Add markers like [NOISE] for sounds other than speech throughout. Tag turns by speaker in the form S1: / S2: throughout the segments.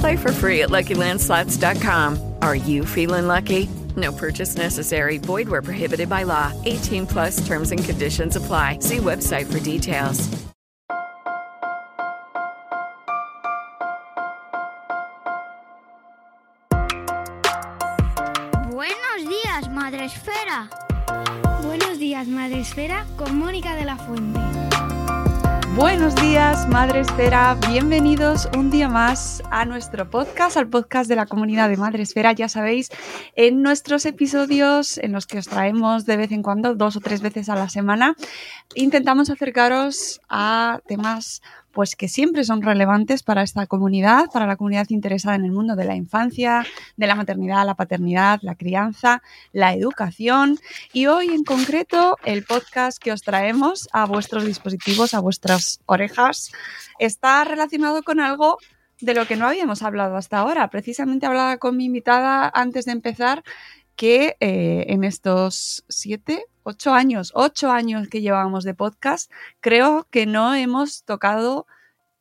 S1: Play for free at LuckyLandSlots.com. Are you feeling lucky? No purchase necessary. Void where prohibited by law. 18 plus terms and conditions apply. See website for details.
S2: Buenos días, Madre Esfera. Buenos días, Madre Esfera, con Mónica de la Fuente.
S3: Buenos días, Madre Esfera. Bienvenidos un día más a nuestro podcast, al podcast de la comunidad de Madre Esfera. Ya sabéis, en nuestros episodios en los que os traemos de vez en cuando, dos o tres veces a la semana, intentamos acercaros a temas pues que siempre son relevantes para esta comunidad, para la comunidad interesada en el mundo de la infancia, de la maternidad, la paternidad, la crianza, la educación. Y hoy en concreto el podcast que os traemos a vuestros dispositivos, a vuestras orejas, está relacionado con algo de lo que no habíamos hablado hasta ahora. Precisamente hablaba con mi invitada antes de empezar que eh, en estos siete, ocho años, ocho años que llevamos de podcast, creo que no hemos tocado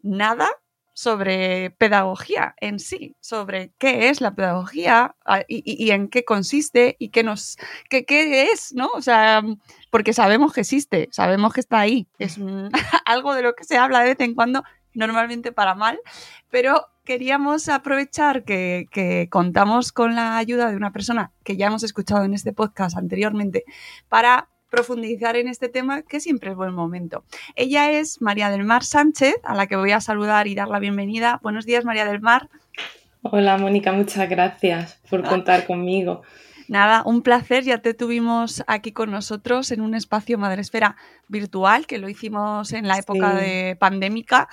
S3: nada sobre pedagogía en sí, sobre qué es la pedagogía y, y- en qué consiste y qué nos qué, qué es, ¿no? O sea, porque sabemos que existe, sabemos que está ahí, es [LAUGHS] algo de lo que se habla de vez en cuando, normalmente para mal, pero queríamos aprovechar que, que contamos con la ayuda de una persona que ya hemos escuchado en este podcast anteriormente para profundizar en este tema que siempre es buen momento. Ella es María del Mar Sánchez, a la que voy a saludar y dar la bienvenida. Buenos días, María del Mar.
S4: Hola Mónica, muchas gracias por
S3: Ah.
S4: contar conmigo.
S3: Nada, un placer. Ya te tuvimos aquí con nosotros en un espacio Madresfera virtual, que lo hicimos en la época
S4: Sí.
S3: de pandémica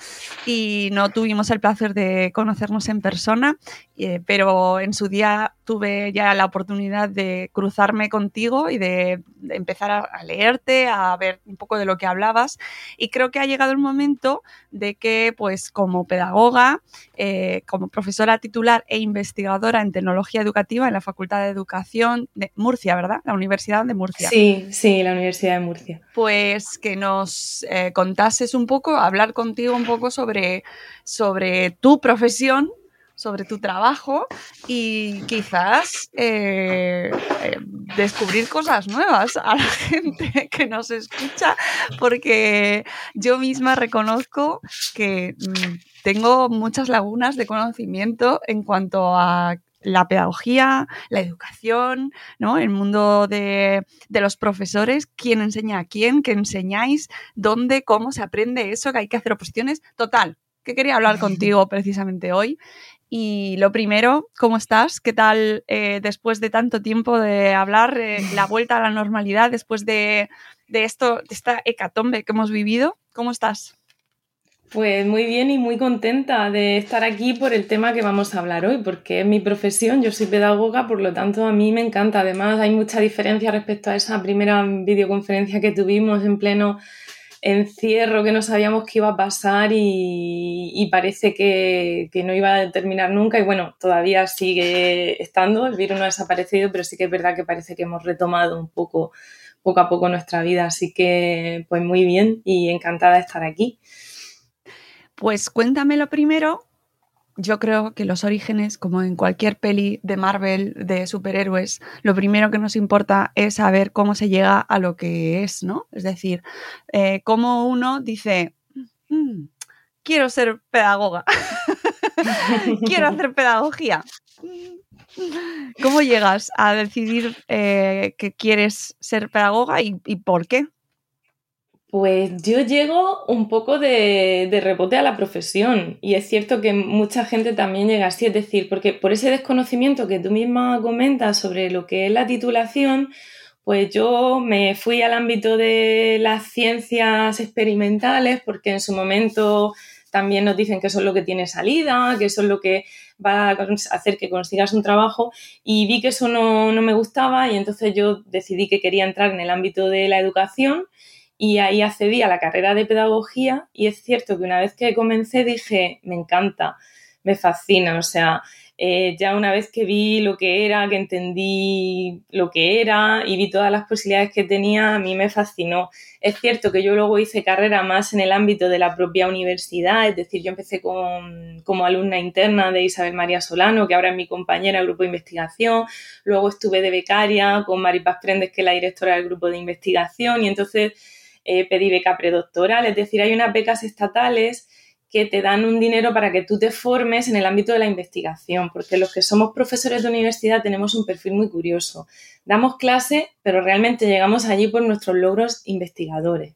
S3: y no tuvimos el placer de conocernos en persona, eh, pero en su día tuve ya la oportunidad de cruzarme contigo y de, de empezar a, a leerte, a ver un poco de lo que hablabas. Y creo que ha llegado el momento de que, pues, como pedagoga, eh, como profesora titular e investigadora en tecnología educativa en la Facultad de Educación de Murcia, ¿verdad? La Universidad de Murcia.
S4: Sí, sí, la Universidad de Murcia.
S3: Pues que nos eh, contases un poco, hablar contigo un poco sobre, sobre tu profesión, sobre tu trabajo y quizás eh, eh, descubrir cosas nuevas a la [LAUGHS] gente que nos escucha, porque yo misma reconozco que mm, tengo muchas lagunas de conocimiento en cuanto a la pedagogía, la educación, ¿no? El mundo de, de los profesores, quién enseña a quién, qué enseñáis, dónde, cómo se aprende eso, que hay que hacer oposiciones. Total, que quería hablar [LAUGHS] contigo precisamente hoy. Y lo primero, ¿cómo estás? ¿Qué tal eh, después de tanto tiempo de hablar, eh, [LAUGHS] la vuelta a la normalidad, después de, de esto, de esta hecatombe que hemos vivido? ¿Cómo estás?
S4: Pues muy bien y muy contenta de estar aquí por el tema que vamos a hablar hoy, porque es mi profesión, yo soy pedagoga, por lo tanto a mí me encanta. Además hay mucha diferencia respecto a esa primera videoconferencia que tuvimos en pleno encierro que no sabíamos qué iba a pasar y, parece que, que, no iba a terminar nunca y bueno, todavía sigue estando, el virus no ha desaparecido, pero sí que es verdad que parece que hemos retomado un poco, poco a poco nuestra vida, así que pues muy bien y encantada de estar aquí.
S3: Pues cuéntamelo primero. Yo creo que los orígenes, como en cualquier peli de Marvel de superhéroes, lo primero que nos importa es saber cómo se llega a lo que es, ¿no? Es decir, eh, cómo uno dice, mm, quiero ser pedagoga, [LAUGHS] quiero hacer pedagogía. ¿Cómo llegas a decidir eh, que quieres ser pedagoga y, por qué?
S4: Pues yo llego un poco de, de, rebote a la profesión y es cierto que mucha gente también llega así, es decir, porque por ese desconocimiento que tú misma comentas sobre lo que es la titulación, pues yo me fui al ámbito de las ciencias experimentales porque en su momento también nos dicen que eso es lo que tiene salida, que eso es lo que va a hacer que consigas un trabajo y vi que eso no, me gustaba y entonces yo decidí que quería entrar en el ámbito de la educación y ahí accedí a la carrera de pedagogía y es cierto que una vez que comencé dije, me encanta, me fascina, o sea, eh, ya una vez que vi lo que era, que entendí lo que era y vi todas las posibilidades que tenía, a mí me fascinó. Es cierto que yo luego hice carrera más en el ámbito de la propia universidad, es decir, yo empecé como alumna interna de Isabel María Solano, que ahora es mi compañera del grupo de investigación, luego estuve de becaria con Maripaz Prendes, que es la directora del grupo de investigación, y entonces eh, pedí beca predoctoral, es decir, hay unas becas estatales que te dan un dinero para que tú te formes en el ámbito de la investigación, porque los que somos profesores de universidad tenemos un perfil muy curioso. Damos clase, pero realmente llegamos allí por nuestros logros investigadores.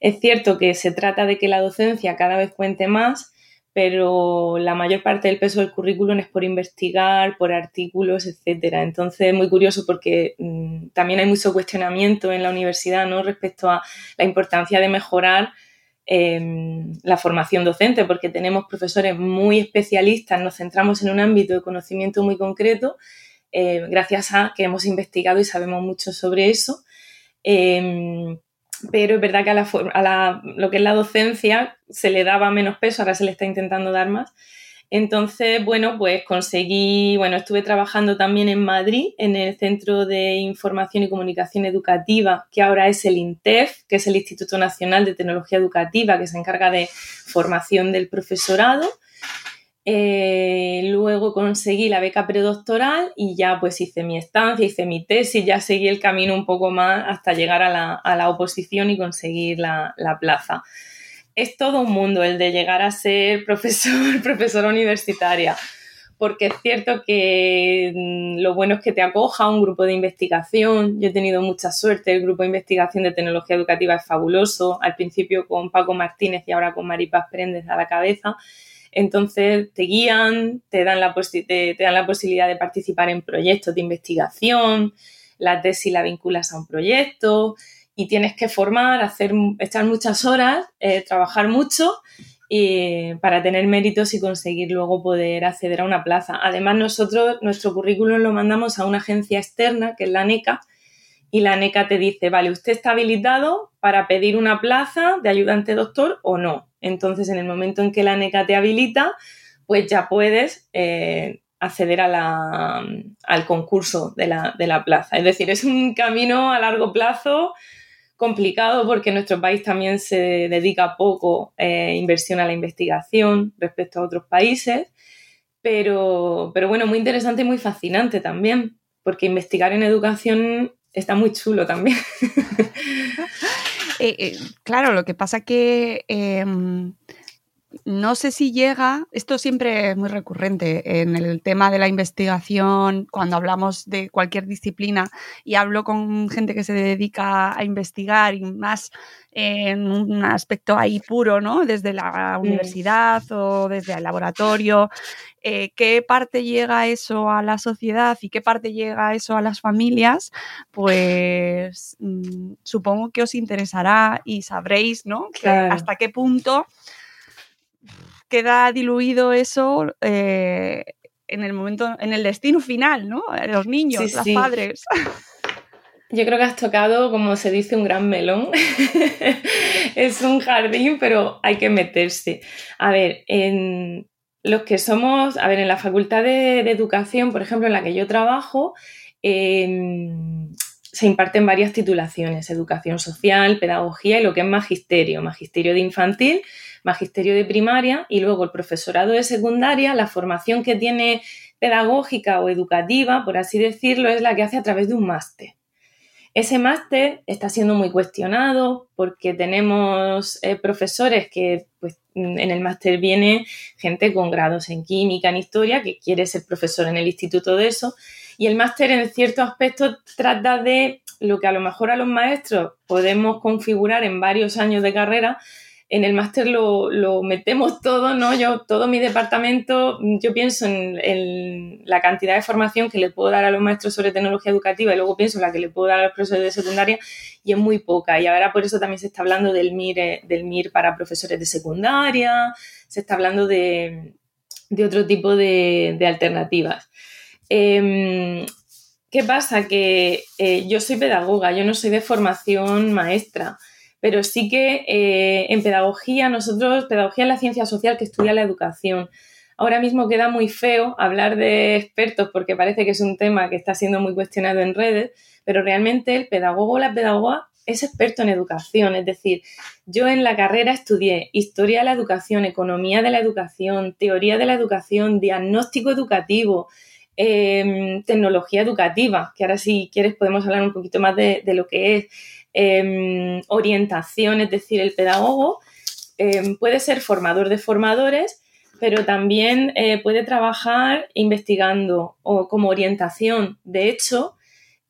S4: Es cierto que se trata de que la docencia cada vez cuente más, pero la mayor parte del peso del currículum es por investigar, por artículos, etcétera. Entonces, es muy curioso porque mm, también hay mucho cuestionamiento en la universidad ¿no? respecto a la importancia de mejorar Em, la formación docente, porque tenemos profesores muy especialistas, nos centramos en un ámbito de conocimiento muy concreto, eh, gracias a que hemos investigado y sabemos mucho sobre eso. Em, pero es verdad que a, lo que es la docencia se le daba menos peso, ahora se le está intentando dar más. Entonces, bueno, pues conseguí, bueno, estuve trabajando también en Madrid, en el Centro de Información y Comunicación Educativa, que ahora es el INTEF, que es el Instituto Nacional de Tecnología Educativa, que se encarga de formación del profesorado. Eh, luego conseguí la beca predoctoral y ya pues hice mi estancia, hice mi tesis, ya seguí el camino un poco más hasta llegar a la, oposición y conseguir la plaza es todo un mundo el de llegar a ser [LAUGHS] profesor, profesora universitaria, porque es cierto que mm, lo bueno es que te acoja un grupo de investigación. Yo he tenido mucha suerte, el grupo de investigación de tecnología educativa es fabuloso, al principio con Paco Martínez y ahora con Maripaz Prendes a la cabeza. Entonces te guían, te dan, la te dan la posibilidad de participar en proyectos de investigación, la tesis la vinculas a un proyecto, y tienes que formar, hacer, echar muchas horas, eh, trabajar mucho y, para tener méritos y conseguir luego poder acceder a una plaza. Además, nosotros nuestro currículum lo mandamos a una agencia externa, que es la NECA, y la NECA te dice, vale, usted está habilitado para pedir una plaza de ayudante doctor o no. Entonces, en el momento en que la NECA te habilita, pues ya puedes eh, acceder al concurso de la, de la plaza. Es decir, es un camino a largo plazo complicado porque nuestro país también se dedica poco eh, inversión a la investigación respecto a otros países, pero, pero bueno, muy interesante y muy fascinante también, porque investigar en educación está muy chulo también. [LAUGHS]
S3: Eh, eh, claro, lo que pasa que em, no sé si llega, esto siempre es muy recurrente en el tema de la investigación, cuando hablamos de cualquier disciplina y hablo con gente que se dedica a investigar y más en un aspecto ahí puro, ¿no? Desde la universidad o desde el laboratorio, eh, ¿qué parte llega eso a la sociedad y qué parte llega eso a las familias? Pues mm, supongo que os interesará y sabréis, ¿no? hasta qué punto [SIGHS] queda diluido eso eh, en el momento, en el destino final, ¿no? Los niños, los padres. [LAUGHS]
S4: Yo creo que has tocado, como se dice, un gran melón. [LAUGHS] es un jardín, pero hay que meterse. A ver, en los que somos, a ver, en la Facultad de, Educación, por ejemplo, en la que yo trabajo, em, se imparten varias titulaciones, educación social, pedagogía y lo que es magisterio, magisterio de infantil, magisterio de primaria y luego el profesorado de secundaria, la formación que tiene pedagógica o educativa, por así decirlo, es la que hace a través de un máster. Ese máster está siendo muy cuestionado porque tenemos eh, profesores que pues, en el máster viene gente con grados en química, en historia, que quiere ser profesor en el instituto de eso. Y el máster en ciertos aspectos trata de lo que a lo mejor a los maestros podemos configurar en varios años de carrera, en el máster lo, metemos todo, ¿no? Yo, todo mi departamento, yo pienso en, la cantidad de formación que le puedo dar a los maestros sobre tecnología educativa y luego pienso en la que le puedo dar a los profesores de secundaria y es muy poca. Y ahora por eso también se está hablando del MIR, eh, del MIR para profesores de secundaria, se está hablando de, otro tipo de, alternativas. Em, ¿Qué pasa? Que eh, yo soy pedagoga, yo no soy de formación maestra pero sí que eh, en pedagogía, nosotros, pedagogía es la ciencia social que estudia la educación. Ahora mismo queda muy feo hablar de expertos porque parece que es un tema que está siendo muy cuestionado en redes, pero realmente el pedagogo o la pedagoga es experto en educación. Es decir, yo en la carrera estudié historia de la educación, economía de la educación, teoría de la educación, diagnóstico educativo, em, tecnología educativa, que ahora si quieres podemos hablar un poquito más de lo que es. Em, orientación, es decir, el pedagogo em, puede ser formador de formadores, pero también eh, puede trabajar investigando o como orientación. De hecho,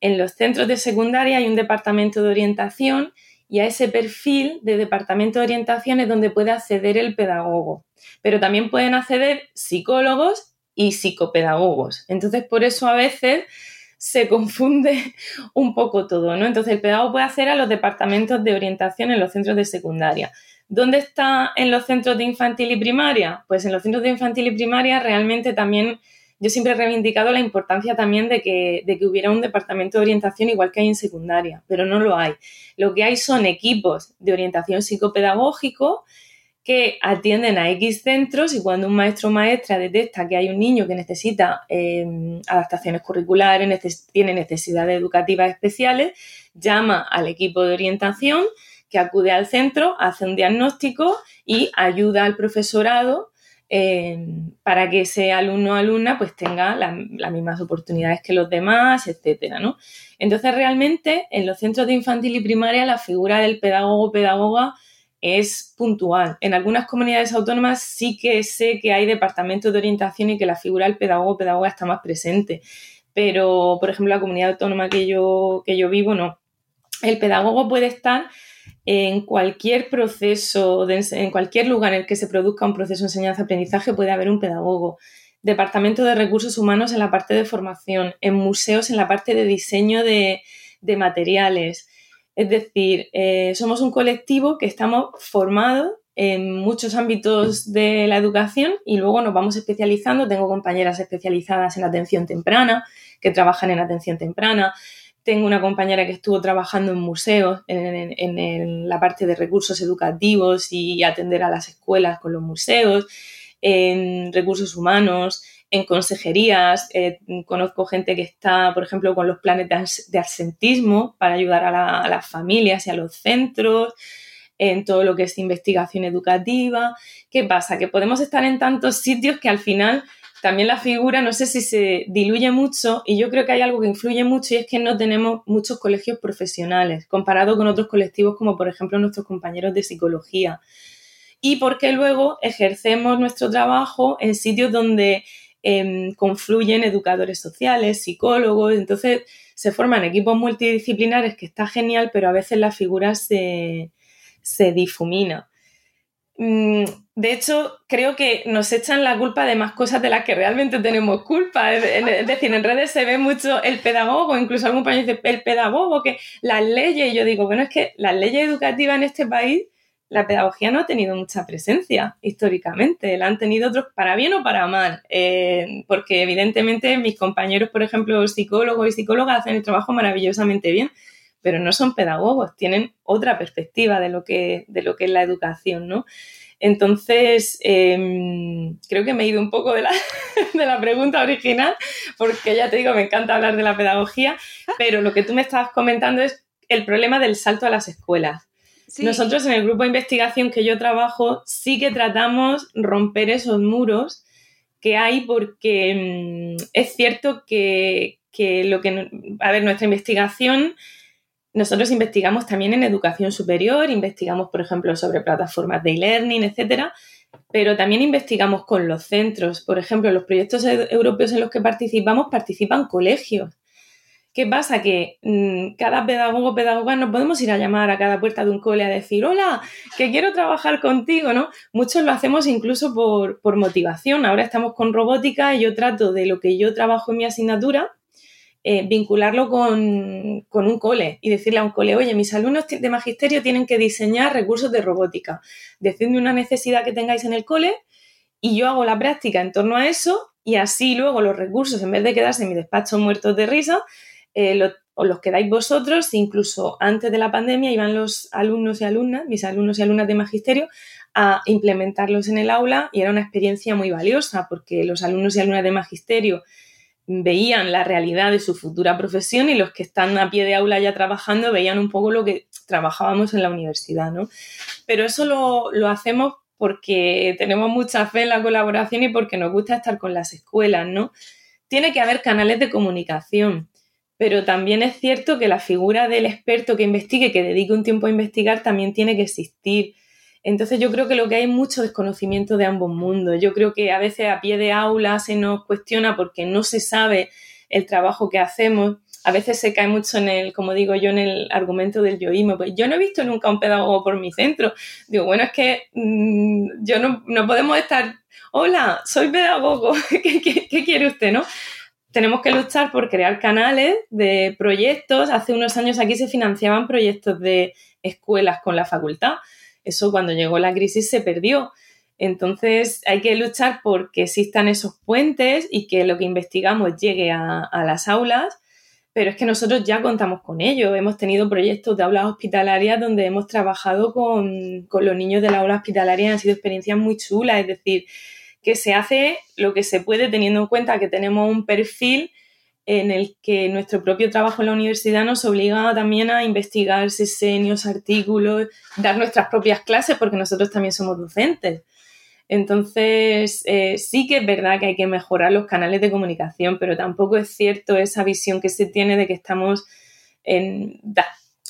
S4: en los centros de secundaria hay un departamento de orientación y a ese perfil de departamento de orientación es donde puede acceder el pedagogo. Pero también pueden acceder psicólogos y psicopedagogos. Entonces, por eso a veces se confunde [LAUGHS] un poco todo, ¿no? Entonces el pedagogo puede hacer a los departamentos de orientación en los centros de secundaria. ¿Dónde está en los centros de infantil y primaria? Pues en los centros de infantil y primaria realmente también yo siempre he reivindicado la importancia también de que, de que hubiera un departamento de orientación igual que hay en secundaria, pero no lo hay. Lo que hay son equipos de orientación psicopedagógico que atienden a X centros y cuando un maestro o maestra detecta que hay un niño que necesita em, adaptaciones curriculares, tiene necesidades educativas especiales, llama al equipo de orientación que acude al centro, hace un diagnóstico y ayuda al profesorado em, para que ese alumno o alumna pues tenga las mismas oportunidades que los demás, etcétera, ¿no? Entonces realmente en los centros de infantil y primaria la figura del pedagogo o pedagoga es puntual. En algunas comunidades autónomas sí que sé que hay departamentos de orientación y que la figura del pedagogo pedagoga está más presente, pero por ejemplo la comunidad autónoma que yo, que yo vivo no. El pedagogo puede estar en cualquier proceso, en cualquier lugar en el que se produzca un proceso de enseñanza-aprendizaje puede haber un pedagogo. Departamento de recursos humanos en la parte de formación, en museos en la parte de diseño de, de materiales, es decir, eh, somos un colectivo que estamos formados en muchos ámbitos de la educación y luego nos vamos especializando. Tengo compañeras especializadas en atención temprana, que trabajan en atención temprana. Tengo una compañera que estuvo trabajando en museos, en, la parte de recursos educativos y atender a las escuelas con los museos, en recursos humanos, en consejerías, eh, conozco gente que está, por ejemplo, con los planes de, absentismo para ayudar a, las familias y a los centros, en todo lo que es investigación educativa. ¿Qué pasa? Que podemos estar en tantos sitios que al final también la figura, no sé si se diluye mucho y yo creo que hay algo que influye mucho y es que no tenemos muchos colegios profesionales comparado con otros colectivos como por ejemplo nuestros compañeros de psicología. Y porque luego ejercemos nuestro trabajo en sitios donde Em, confluyen educadores sociales, psicólogos, entonces se forman equipos multidisciplinares que está genial, pero a veces la figura se, difumina. Mm, de hecho, creo que nos echan la culpa de más cosas de las que realmente tenemos culpa. Es decir, en redes se ve mucho el pedagogo, incluso algún país dice el pedagogo, que las leyes, y yo digo, bueno, es que las leyes educativas en este país la pedagogía no ha tenido mucha presencia históricamente, la han tenido otros para bien o para mal, eh, porque evidentemente mis compañeros, por ejemplo, psicólogos y psicólogas hacen el trabajo maravillosamente bien, pero no son pedagogos, tienen otra perspectiva de lo que, de lo que es la educación, ¿no? Entonces, em, creo que me he ido un poco de la, [LAUGHS] de la pregunta original, porque ya te digo, me encanta hablar de la pedagogía, pero lo que tú me estabas comentando es el problema del salto a las escuelas Nosotros en el grupo de investigación que yo trabajo sí que tratamos romper esos muros que hay porque mm, es cierto que, que lo que, a ver, nuestra investigación nosotros investigamos también en educación superior, investigamos, por ejemplo, sobre plataformas de e-learning, etcétera, pero también investigamos con los centros. Por ejemplo, los proyectos e-, europeos en los que participamos participan colegios. ¿Qué pasa? Que mm, cada pedagogo o pedagoga no podemos ir a llamar a cada puerta de un cole a decir, hola, que quiero trabajar contigo, ¿no? Muchos lo hacemos incluso por, por motivación. Ahora estamos con robótica y yo trato de lo que yo trabajo en mi asignatura, eh, vincularlo con, un cole y decirle a un cole, oye, mis alumnos de magisterio tienen que diseñar recursos de robótica. Decidme una necesidad que tengáis en el cole y yo hago la práctica en torno a eso y así luego los recursos, en vez de quedarse en mi despacho muertos de risa, eh, os los vosotros, incluso antes de la pandemia iban los alumnos y alumnas, mis alumnos y alumnas de magisterio, a implementarlos en el aula y era una experiencia muy valiosa porque los alumnos y alumnas de magisterio veían la realidad de su futura profesión y los que están a pie de aula ya trabajando veían un poco lo que trabajábamos en la universidad, ¿no? Pero eso lo, hacemos porque tenemos mucha fe en la colaboración y porque nos gusta estar con las escuelas, ¿no? Tiene que haber canales de comunicación, pero también es cierto que la figura del experto que investigue, que dedique un tiempo a investigar, también tiene que existir. Entonces yo creo que lo que hay es mucho desconocimiento de ambos mundos. Yo creo que a veces a pie de aula se nos cuestiona porque no se sabe el trabajo que hacemos. A veces se cae mucho en el, como digo yo, en el argumento del yoísmo. Pues yo no he visto nunca un pedagogo por mi centro. Digo, bueno, es que mm, yo no, podemos estar, hola, soy pedagogo, [LAUGHS] ¿Qué, qué quiere usted, no? Tenemos que luchar por crear canales de proyectos. Hace unos años aquí se financiaban proyectos de escuelas con la facultad eso cuando llegó la crisis se perdió. Entonces hay que luchar por que existan esos puentes y que lo que investigamos llegue a, las aulas, pero es que nosotros ya contamos con ello. Hemos tenido proyectos de aulas hospitalarias donde hemos trabajado con, con los niños de la aula hospitalaria han sido experiencias muy chulas, es decir, que se hace lo que se puede teniendo en cuenta que tenemos un perfil en el que nuestro propio trabajo en la universidad nos obliga también a investigar sesenios, artículos, dar nuestras propias clases, porque nosotros también somos docentes. Entonces, eh, sí que es verdad que hay que mejorar los canales de comunicación, pero tampoco es cierto esa visión que se tiene de que estamos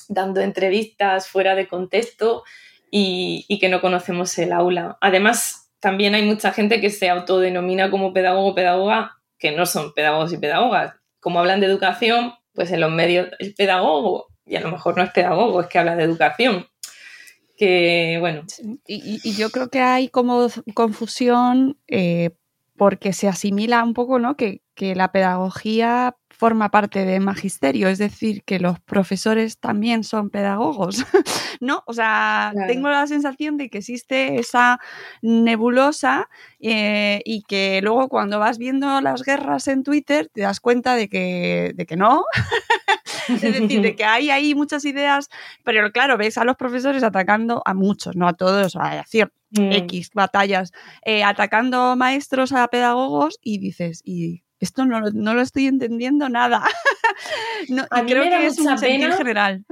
S4: dando entrevistas fuera de contexto y, y que no conocemos el aula. Además, también hay mucha gente que se autodenomina como pedagogo pedagoga que no son pedagogos y pedagogas como hablan de educación, pues en los medios el pedagogo, y a lo mejor no es pedagogo, es que habla de educación. Que bueno.
S3: Y, yo creo que hay como confusión eh, porque se asimila un poco, ¿no? Que, que la pedagogía forma parte de magisterio, es decir, que los profesores también son pedagogos, [LAUGHS] ¿no? O sea, tengo la sensación de que existe esa nebulosa eh, y que luego cuando vas viendo las guerras en Twitter te das cuenta de que, de que no. [LAUGHS] es decir, de que hay ahí muchas ideas, pero claro, ves a los profesores atacando a muchos, no a todos, a decir, mm. X batallas, eh, atacando maestros a pedagogos y dices, ¿y esto no, lo estoy entendiendo nada. [LAUGHS]
S4: a mí creo me da que es mucha pena. general.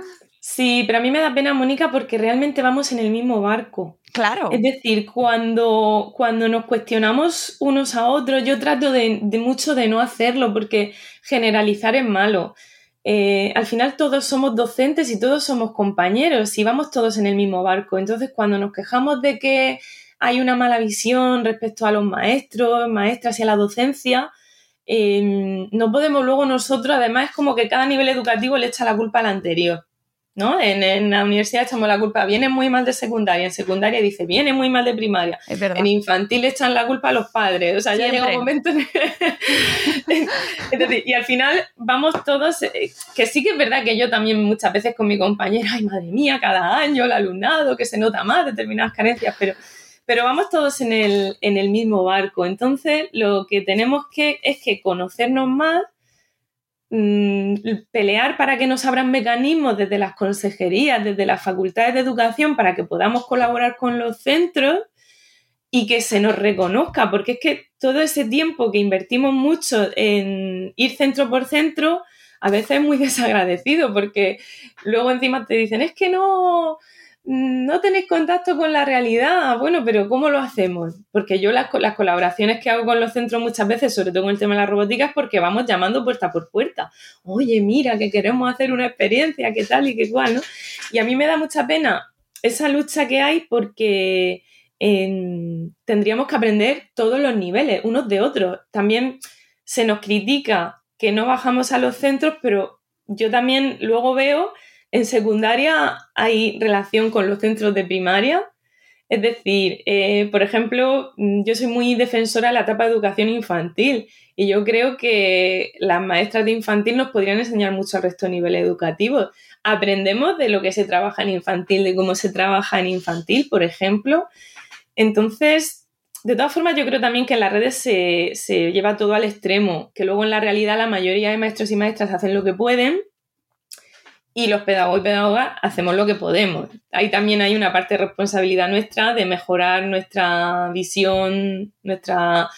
S4: Sí, pero a mí me da pena, Mónica, porque realmente vamos en el mismo barco.
S3: Claro.
S4: Es decir, cuando, cuando nos cuestionamos unos a otros, yo trato de, mucho de no hacerlo porque generalizar es malo. Eh, al final todos somos docentes y todos somos compañeros y vamos todos en el mismo barco. Entonces, cuando nos quejamos de que hay una mala visión respecto a los maestros, maestras y a la docencia, Em, no podemos luego nosotros, además es como que cada nivel educativo le echa la culpa al anterior. ¿no? En, la universidad echamos la culpa, viene muy mal de secundaria, en secundaria dice, viene muy mal de primaria, en infantil echan la culpa a los padres, o sea, ya llega un momento [LAUGHS] y al final vamos todos, eh, que sí que es verdad que yo también muchas veces con mi compañera, ay madre mía, cada año el alumnado que se nota más determinadas carencias, pero pero vamos todos en el, en el mismo barco. Entonces, lo que tenemos que es que conocernos más, mm, pelear para que nos abran mecanismos desde las consejerías, desde las facultades de educación, para que podamos colaborar con los centros y que se nos reconozca, porque es que todo ese tiempo que invertimos mucho en ir centro por centro, a veces es muy [LAUGHS] desagradecido, porque luego encima te dicen, es que no, no tenéis contacto con la realidad. Bueno, pero ¿cómo lo hacemos? Porque yo las, las, colaboraciones que hago con los centros muchas veces, sobre todo con el tema de la robótica, es porque vamos llamando puerta por puerta. Oye, mira, que queremos hacer una experiencia, qué tal y qué cual, ¿no? Y a mí me da mucha pena esa lucha que hay porque tendríamos que aprender todos los niveles, unos de otros. También se nos critica que no bajamos a los centros, pero yo también luego veo en secundaria hay relación con los centros de primaria. Es decir, eh, por ejemplo, yo soy muy defensora de la etapa de educación infantil y yo creo que las maestras de infantil nos podrían enseñar mucho al resto de niveles educativos. Aprendemos de lo que se trabaja en infantil, de cómo se trabaja en infantil, por ejemplo. Entonces, de todas formas, yo creo también que en las redes se lleva todo al extremo, que luego en la realidad la mayoría de maestros y maestras hacen lo que pueden y los pedagogos y pedagogas hacemos lo que podemos. Ahí también hay una parte de responsabilidad nuestra de mejorar nuestra visión, nuestra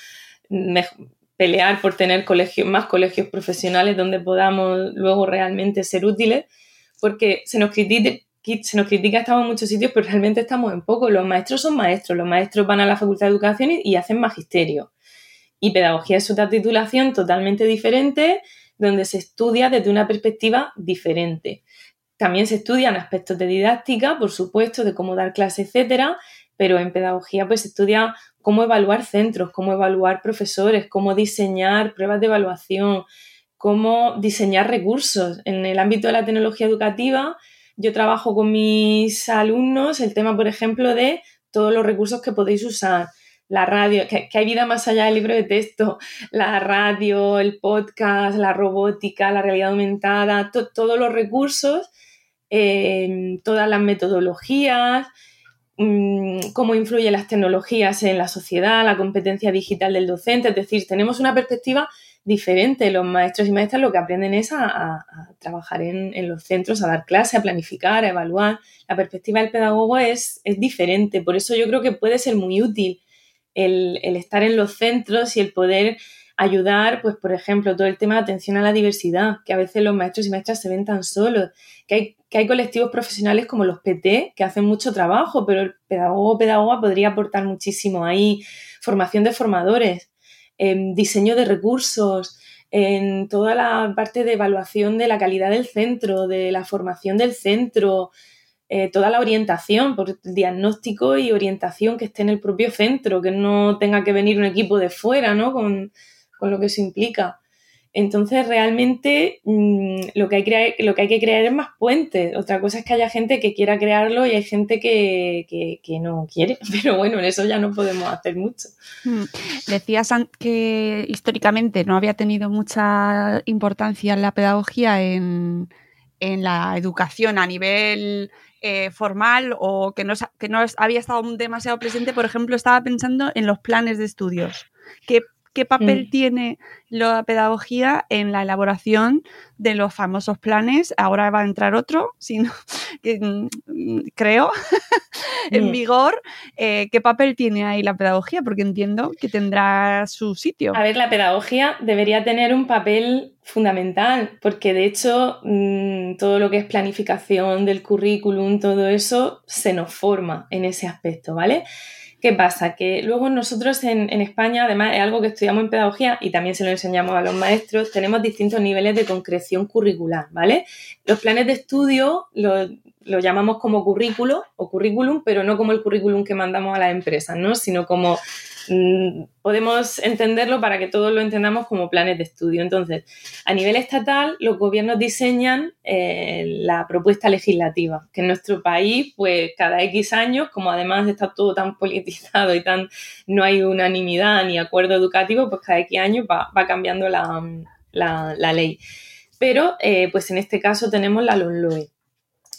S4: pelear por tener colegios, más colegios profesionales donde podamos luego realmente ser útiles, porque se nos critica, se estamos en muchos sitios, pero realmente estamos en poco. Los maestros son maestros, los maestros van a la Facultad de Educación y hacen magisterio. Y pedagogía es otra titulación totalmente diferente donde se estudia desde una perspectiva diferente. También se estudian aspectos de didáctica, por supuesto, de cómo dar clase, etcétera, pero en pedagogía pues se estudia cómo evaluar centros, cómo evaluar profesores, cómo diseñar pruebas de evaluación, cómo diseñar recursos. En el ámbito de la tecnología educativa, yo trabajo con mis alumnos el tema, por ejemplo, de todos los recursos que podéis usar, la radio, que, hay vida más allá del libro de texto, la radio, el podcast, la robótica, la realidad aumentada, todos los recursos, todas las metodologías, mm, cómo influyen las tecnologías en la sociedad, la competencia digital del docente, es decir, tenemos una perspectiva diferente. Los maestros y maestras lo que aprenden es a, trabajar en, los centros, a dar clase, a planificar, a evaluar. La perspectiva del pedagogo es, es diferente, por eso yo creo que puede ser muy útil el, estar en los centros y el poder ayudar, pues por ejemplo, todo el tema de atención a la diversidad, que a veces los maestros y maestras se ven tan solos, que hay, que hay colectivos profesionales como los PT que hacen mucho trabajo, pero el pedagogo o pedagoga podría aportar muchísimo ahí, formación de formadores, em, diseño de recursos, en toda la parte de evaluación de la calidad del centro, de la formación del centro, eh, toda la orientación, por diagnóstico y orientación que esté en el propio centro, que no tenga que venir un equipo de fuera, ¿no? Con, lo que eso implica. Entonces, realmente mm, lo, que hay lo que hay que crear es más puentes. Otra cosa es que haya gente que quiera crearlo y hay gente que, no quiere. [LAUGHS] Pero bueno, en eso ya no podemos hacer mucho.
S3: Hmm. Decías que históricamente no había tenido mucha importancia la pedagogía en, en la educación a nivel eh, formal o que no, había estado demasiado presente, por ejemplo, estaba pensando en los planes de estudios. ¿Qué, qué papel mm. tiene la pedagogía en la elaboración de los famosos planes? Ahora va a entrar otro, [LAUGHS] sino, mm, creo, [LAUGHS] en mm. vigor. Eh, ¿Qué papel tiene ahí la pedagogía? Porque entiendo que tendrá su sitio.
S4: A ver, la pedagogía debería tener un papel fundamental, porque de hecho todo lo que es planificación del currículum, todo eso se nos forma en ese aspecto, ¿vale? ¿Qué pasa? Que luego nosotros en, España, además es algo que estudiamos en pedagogía y también se lo enseñamos a los maestros, tenemos distintos niveles de concreción curricular, ¿vale? Los planes de estudio los lo llamamos como currículo o currículum, pero no como el currículum que mandamos a las empresas, ¿no? Sino como podemos entenderlo para que todos lo entendamos como planes de estudio. Entonces, a nivel estatal, los gobiernos diseñan eh, la propuesta legislativa, que en nuestro país, pues cada X años, como además está todo tan [LAUGHS] politizado y tan no hay unanimidad ni acuerdo educativo, pues cada X años va, cambiando la, ley. Pero, eh, pues en este caso tenemos la LONLOE.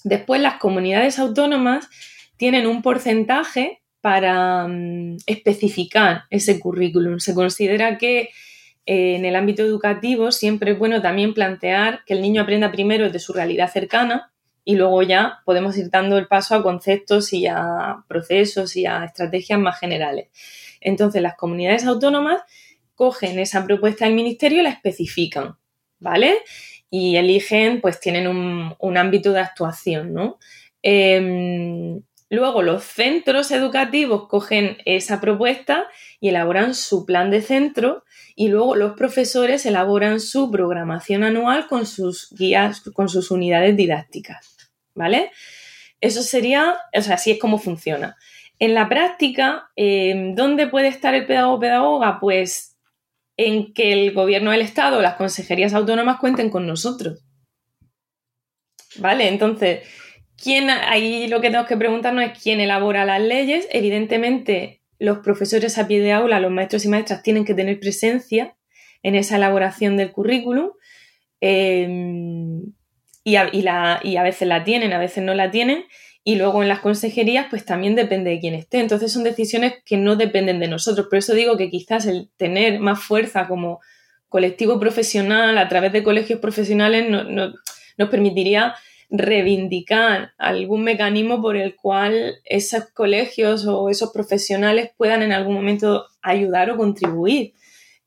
S4: Después, las comunidades autónomas tienen un porcentaje para mm, especificar ese currículum. Se considera que eh, en el ámbito educativo siempre es bueno también plantear que el niño aprenda primero de su realidad cercana y luego ya podemos ir dando el paso a conceptos y a procesos y a estrategias más generales. Entonces las comunidades autónomas cogen esa propuesta del ministerio y la especifican, ¿vale? Y eligen, pues tienen un, un ámbito de actuación, ¿no? Em, luego los centros educativos cogen esa propuesta y elaboran su plan de centro y luego los profesores elaboran su programación anual con sus guías, con sus unidades didácticas, ¿vale? Eso sería, o sea, así es como funciona. En la práctica, em, ¿dónde puede estar el pedagogo pedagoga? Pues en que el gobierno del Estado, las consejerías autónomas cuenten con nosotros. ¿Vale? Entonces, ¿quién, ahí lo que tenemos que preguntarnos es quién elabora las leyes. Evidentemente, los profesores a pie de aula, los maestros y maestras tienen que tener presencia en esa elaboración del currículum. Em, y, a, y a veces la tienen, a veces no la tienen. Y luego en las consejerías, pues también depende de quién esté. Entonces son decisiones que no dependen de nosotros. Por eso digo que quizás el tener más fuerza como colectivo profesional a través de colegios profesionales nos permitiría reivindicar algún mecanismo por el cual esos colegios o esos profesionales puedan en algún momento ayudar o contribuir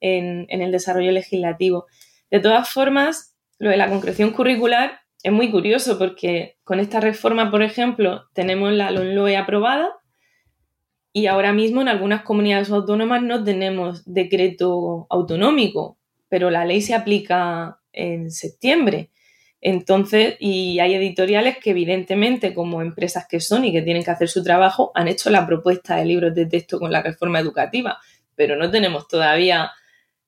S4: en, el desarrollo legislativo. De todas formas, lo de la concreción curricular es muy curioso porque con esta reforma, por ejemplo, tenemos la LONLOE aprobada y ahora mismo en algunas comunidades autónomas no tenemos decreto autonómico, pero la ley se aplica en septiembre. Entonces, y hay editoriales que evidentemente, como empresas que son y que tienen que hacer su trabajo, han hecho la propuesta de libros de texto con la reforma educativa, pero no tenemos todavía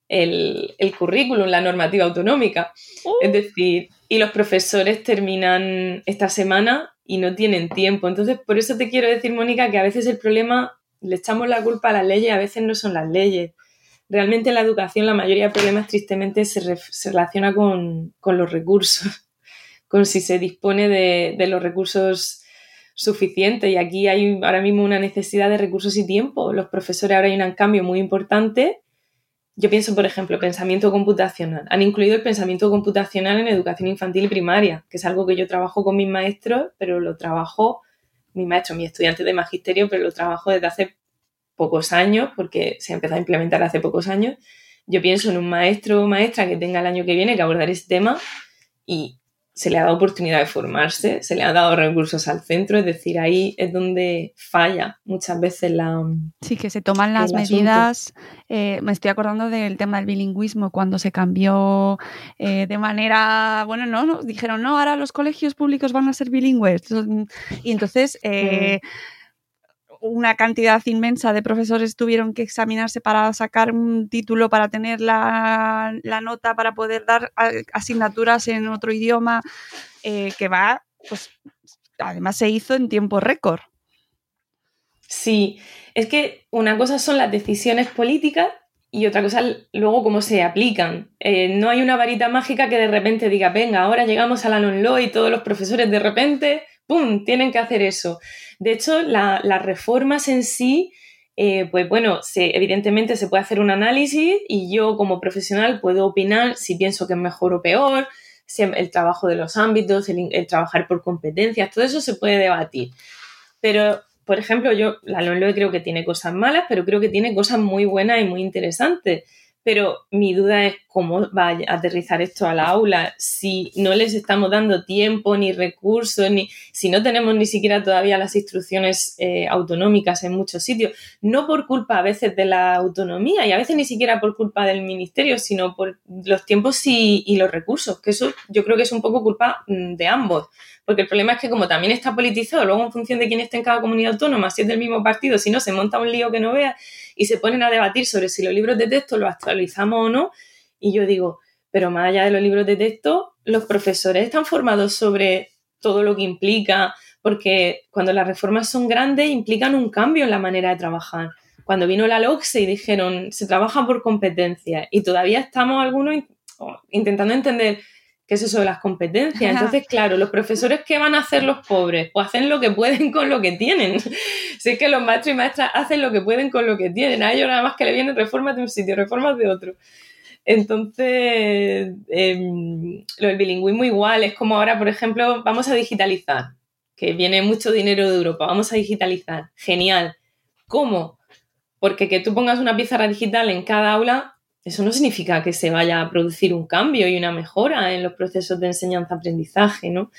S4: el, currículum, la normativa autonómica. Uh. Es decir, y los profesores terminan esta semana y no tienen tiempo. Entonces, por eso te quiero decir, Mónica, que a veces el problema, le echamos la culpa a las leyes, a veces no son las leyes. Realmente en la educación la mayoría de problemas tristemente se, relaciona con, los recursos, [LAUGHS] con si se dispone de, de los recursos suficientes. Y aquí hay ahora mismo una necesidad de recursos y tiempo. Los profesores ahora hay un cambio muy importante yo pienso, por ejemplo, pensamiento computacional. Han incluido el pensamiento computacional en educación infantil y primaria, que es algo que yo trabajo con mis maestros, pero lo trabajo, mis maestros, mis estudiantes de magisterio, pero lo trabajo desde hace pocos años, porque se empezó a implementar hace pocos años. Yo pienso en un maestro o maestra que tenga el año que viene que abordar ese tema y se le ha dado oportunidad de formarse, se le ha dado recursos al centro, es decir, ahí es donde falla muchas veces la...
S3: Sí, que se toman las medidas, eh, me estoy acordando del tema del bilingüismo, cuando se cambió eh, de manera, bueno, no, dijeron, no, ahora los colegios públicos van a ser bilingües, y entonces... Eh, una cantidad inmensa de profesores tuvieron que examinarse para sacar un título, para tener la, nota, para poder dar asignaturas en otro idioma, eh, que va, pues además se hizo en tiempo récord.
S4: Sí, es que una cosa son las decisiones políticas y otra cosa luego cómo se aplican. Eh, no hay una varita mágica que de repente diga, venga, ahora llegamos a la non y todos los profesores de repente, ¡pum!, tienen que hacer eso. De hecho, las reformas en sí, eh, pues bueno, evidentemente se puede hacer un análisis y yo como profesional puedo opinar si pienso que es mejor o peor, si el trabajo de los ámbitos, el, trabajar por competencias, todo eso se puede debatir. Pero, por ejemplo, yo la LONLOE creo que tiene cosas malas, pero creo que tiene cosas muy buenas y muy interesantes pero mi duda es cómo va a aterrizar esto a la aula si no les estamos dando tiempo ni recursos, ni si no tenemos ni siquiera todavía las instrucciones eh, autonómicas en muchos sitios, no por culpa a veces de la autonomía y a veces ni siquiera por culpa del ministerio, sino por los tiempos y, y los recursos, que eso yo creo que es un poco culpa mm, de ambos. Porque el problema es que como también está politizado, luego en función de quién esté en cada comunidad autónoma, si es del mismo partido, si no, se monta un lío que no vea y se ponen a debatir sobre si los libros de texto los actualizamos o no. Y yo digo, pero más allá de los libros de texto, los profesores están formados sobre todo lo que implica, porque cuando las reformas son grandes implican un cambio en la manera de trabajar. Cuando vino la LOCSE y dijeron, se trabaja por competencia y todavía estamos algunos intentando entender qué es eso de las competencias. Entonces, claro, los profesores, ¿qué van a hacer los pobres? Pues hacen lo que pueden con lo que tienen. [LAUGHS] Si es que los maestros y maestras hacen lo que pueden con lo que tienen. A ellos nada más que le vienen reformas de un sitio, reformas de otro. Entonces, em, lo del bilingüismo igual, es como ahora, por ejemplo, vamos a digitalizar, que viene mucho dinero de Europa, vamos a digitalizar. Genial. ¿Cómo? Porque que tú pongas una pizarra digital en cada aula eso no significa que se vaya a producir un cambio y una mejora en los procesos de enseñanza-aprendizaje, ¿no?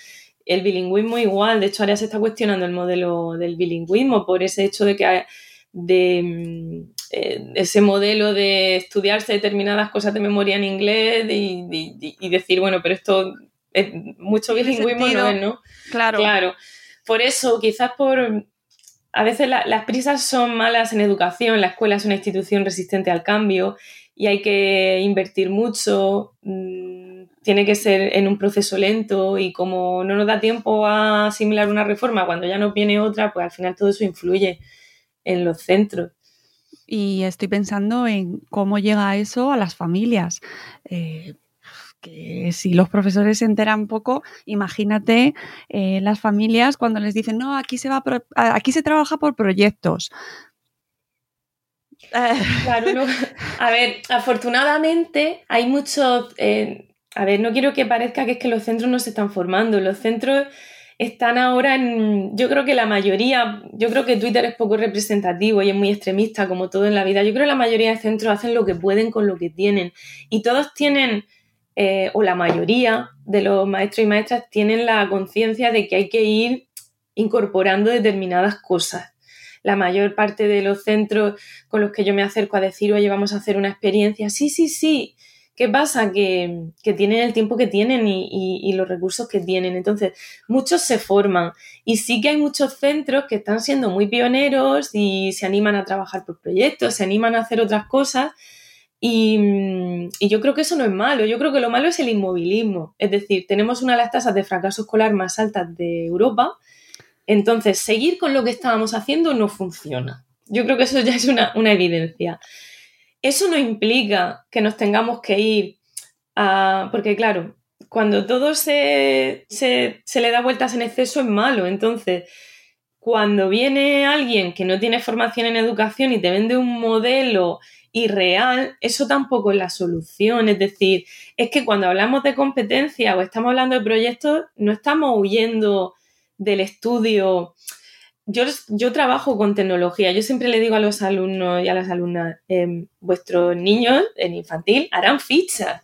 S4: El bilingüismo igual, de hecho ahora se está cuestionando el modelo del bilingüismo por ese hecho de que de mm, eh, ese modelo de estudiarse determinadas cosas de memoria en inglés y, decir, bueno, pero esto es mucho bilingüismo no es, ¿no?
S3: Claro.
S4: Claro. Por eso, quizás por... A veces las prisas son malas en educación, la escuela es una institución resistente al cambio y hay que invertir mucho, mm, tiene que ser en un proceso lento y como no nos da tiempo a asimilar una reforma cuando ya nos viene otra, pues al final todo eso influye en los centros.
S3: Y estoy pensando en cómo llega eso a las familias. Eh, que si los profesores se enteran poco, imagínate eh, las familias cuando les dicen, no, aquí se, va aquí se trabaja por proyectos. [LAUGHS]
S4: Claro, a ver, afortunadamente hay muchos, eh, a ver, no quiero que parezca que es que los centros no se están formando, los centros están ahora en, yo creo que la mayoría, yo creo que Twitter es poco representativo y es muy extremista como todo en la vida, yo creo que la mayoría de centros hacen lo que pueden con lo que tienen. Y todos tienen eh, o la mayoría de los maestros y maestras tienen la conciencia de que hay que ir incorporando determinadas cosas. La mayor parte de los centros con los que yo me acerco a decir, oye, vamos a hacer una experiencia, sí, sí, sí. ¿Qué pasa? Que, tienen el tiempo que tienen y, los recursos que tienen. Entonces, muchos se forman. Y sí que hay muchos centros que están siendo muy pioneros y se animan a trabajar por proyectos, se animan a hacer otras cosas y, yo creo que eso no es malo, yo creo que lo malo es el inmovilismo. Es decir, tenemos una de las tasas de fracaso escolar más altas de Europa, entonces seguir con lo que estábamos haciendo no funciona. Yo creo que eso ya es una, evidencia. Eso no implica que nos tengamos que ir a... Porque claro, cuando todo se, se, se le da vueltas en exceso es malo, entonces cuando viene alguien que no tiene formación en educación y te vende un modelo y real, eso tampoco es la solución. Es decir, es que cuando hablamos de competencia o estamos hablando de proyectos, no estamos huyendo del estudio. Yo, yo trabajo con tecnología. Yo siempre le digo a los alumnos y a las alumnas, em, vuestros niños en infantil harán fichas.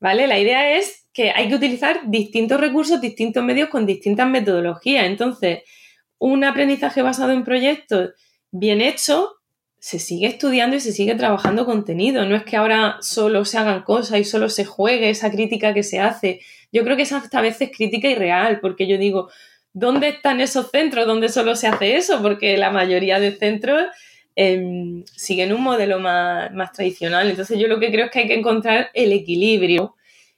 S4: ¿Vale? La idea es que hay que utilizar distintos recursos, distintos medios con distintas metodologías. Entonces, un aprendizaje basado en proyectos bien hecho, se sigue estudiando y se sigue trabajando contenido. No es que ahora solo se hagan cosas y solo se juegue esa crítica que se hace. Yo creo que esa hasta a veces crítica irreal, porque yo digo, ¿dónde están esos centros donde solo se hace eso? Porque la mayoría de centros Em, siguen un modelo más, tradicional. Entonces yo lo que creo es que hay que encontrar el equilibrio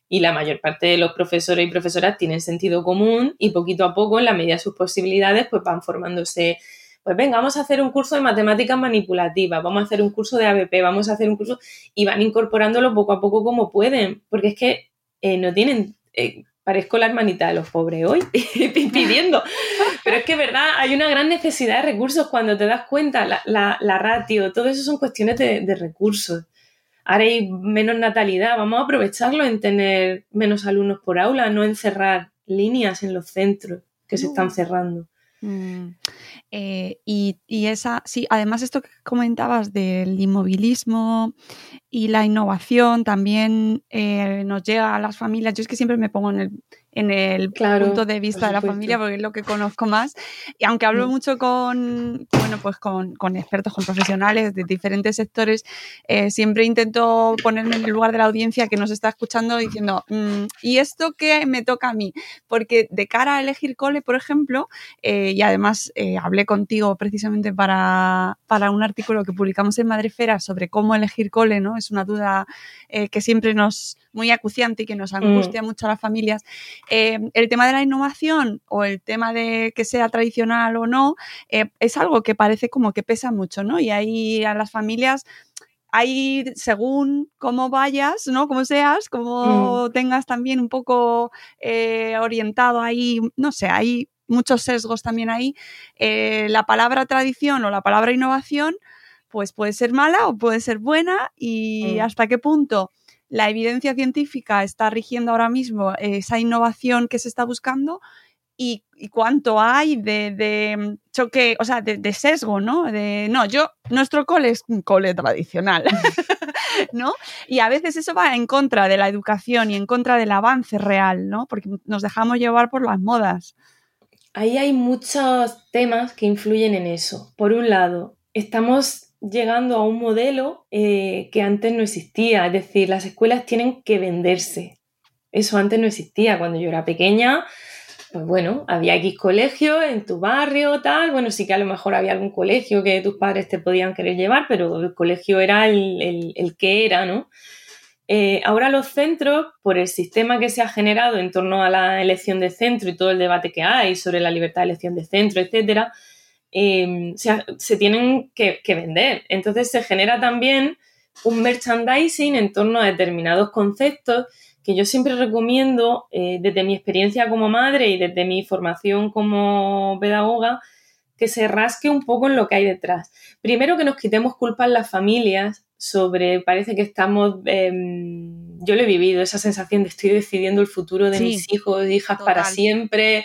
S4: y la mayor parte de los profesores y profesoras tienen sentido común y poquito a poco, en la medida de sus posibilidades, pues van formándose. Pues venga, vamos a hacer un curso de matemáticas manipulativas, vamos a hacer un curso de ABP, vamos a hacer un curso y van incorporándolo poco a poco como pueden, porque es que eh, no tienen eh, parezco la hermanita de los pobres hoy, [LAUGHS] pidiendo. Pero es que, verdad, hay una gran necesidad de recursos cuando te das cuenta, la, la, ratio, todo eso son cuestiones de, recursos. ahora hay menos natalidad, vamos a aprovecharlo en tener menos alumnos por aula, no encerrar líneas en los centros que se están cerrando.
S3: Mm. Eh, y, esa, sí, además esto que comentabas del inmovilismo y la innovación también eh, nos llega a las familias. Yo es que siempre me pongo en el, en el punto de vista de la familia porque es lo que conozco más. Y aunque hablo mm. mucho con, bueno, pues con, con, expertos, con profesionales de diferentes sectores, eh, siempre intento ponerme en el lugar de la audiencia que nos está escuchando diciendo, mm, ¿y esto qué me toca a mí? Porque de cara a elegir cole, por ejemplo, eh, y además eh, hablé contigo precisamente para, para, un artículo que publicamos en Madrefera sobre cómo elegir cole, ¿no? Es una duda que siempre nos, muy acuciante y que nos mm. angustia mucho a las familias. Eh, el tema de la innovación o el tema de que sea tradicional o no, eh, es algo que parece como que pesa mucho, ¿no? Y ahí a las familias hay, según cómo vayas, ¿no? Como seas, como mm. tengas también un poco eh, orientado ahí, no sé, hay muchos sesgos también ahí. la palabra tradición o la palabra innovación, pues puede ser mala o puede ser buena y mm. hasta qué punto la evidencia científica está rigiendo ahora mismo esa innovación que se está buscando y, cuánto hay de, choque, o sea, de, sesgo, ¿no? De, no, yo, nuestro cole es un cole tradicional, [LAUGHS] ¿no? Y a veces eso va en contra de la educación y en contra del avance real, ¿no? Porque nos dejamos llevar por las modas.
S4: Ahí hay muchos temas que influyen en eso. Por un lado, estamos llegando a un modelo eh, que antes no existía, es decir, las escuelas tienen que venderse. Eso antes no existía. Cuando yo era pequeña, pues bueno, había X colegio en tu barrio, tal. Bueno, sí que a lo mejor había algún colegio que tus padres te podían querer llevar, pero el colegio era el, que era, ¿no? Eh, ahora los centros, por el sistema que se ha generado en torno a la elección de centro y todo el debate que hay sobre la libertad de elección de centro, etcétera, Em, se, tienen que, vender. Entonces se genera también un merchandising en torno a determinados conceptos que yo siempre recomiendo eh, desde mi experiencia como madre y desde mi formación como pedagoga, que se rasque un poco en lo que hay detrás. Primero que nos quitemos culpas las familias sobre, parece que estamos, em, yo lo he vivido, esa sensación de estoy decidiendo el futuro de mis hijos e hijas para siempre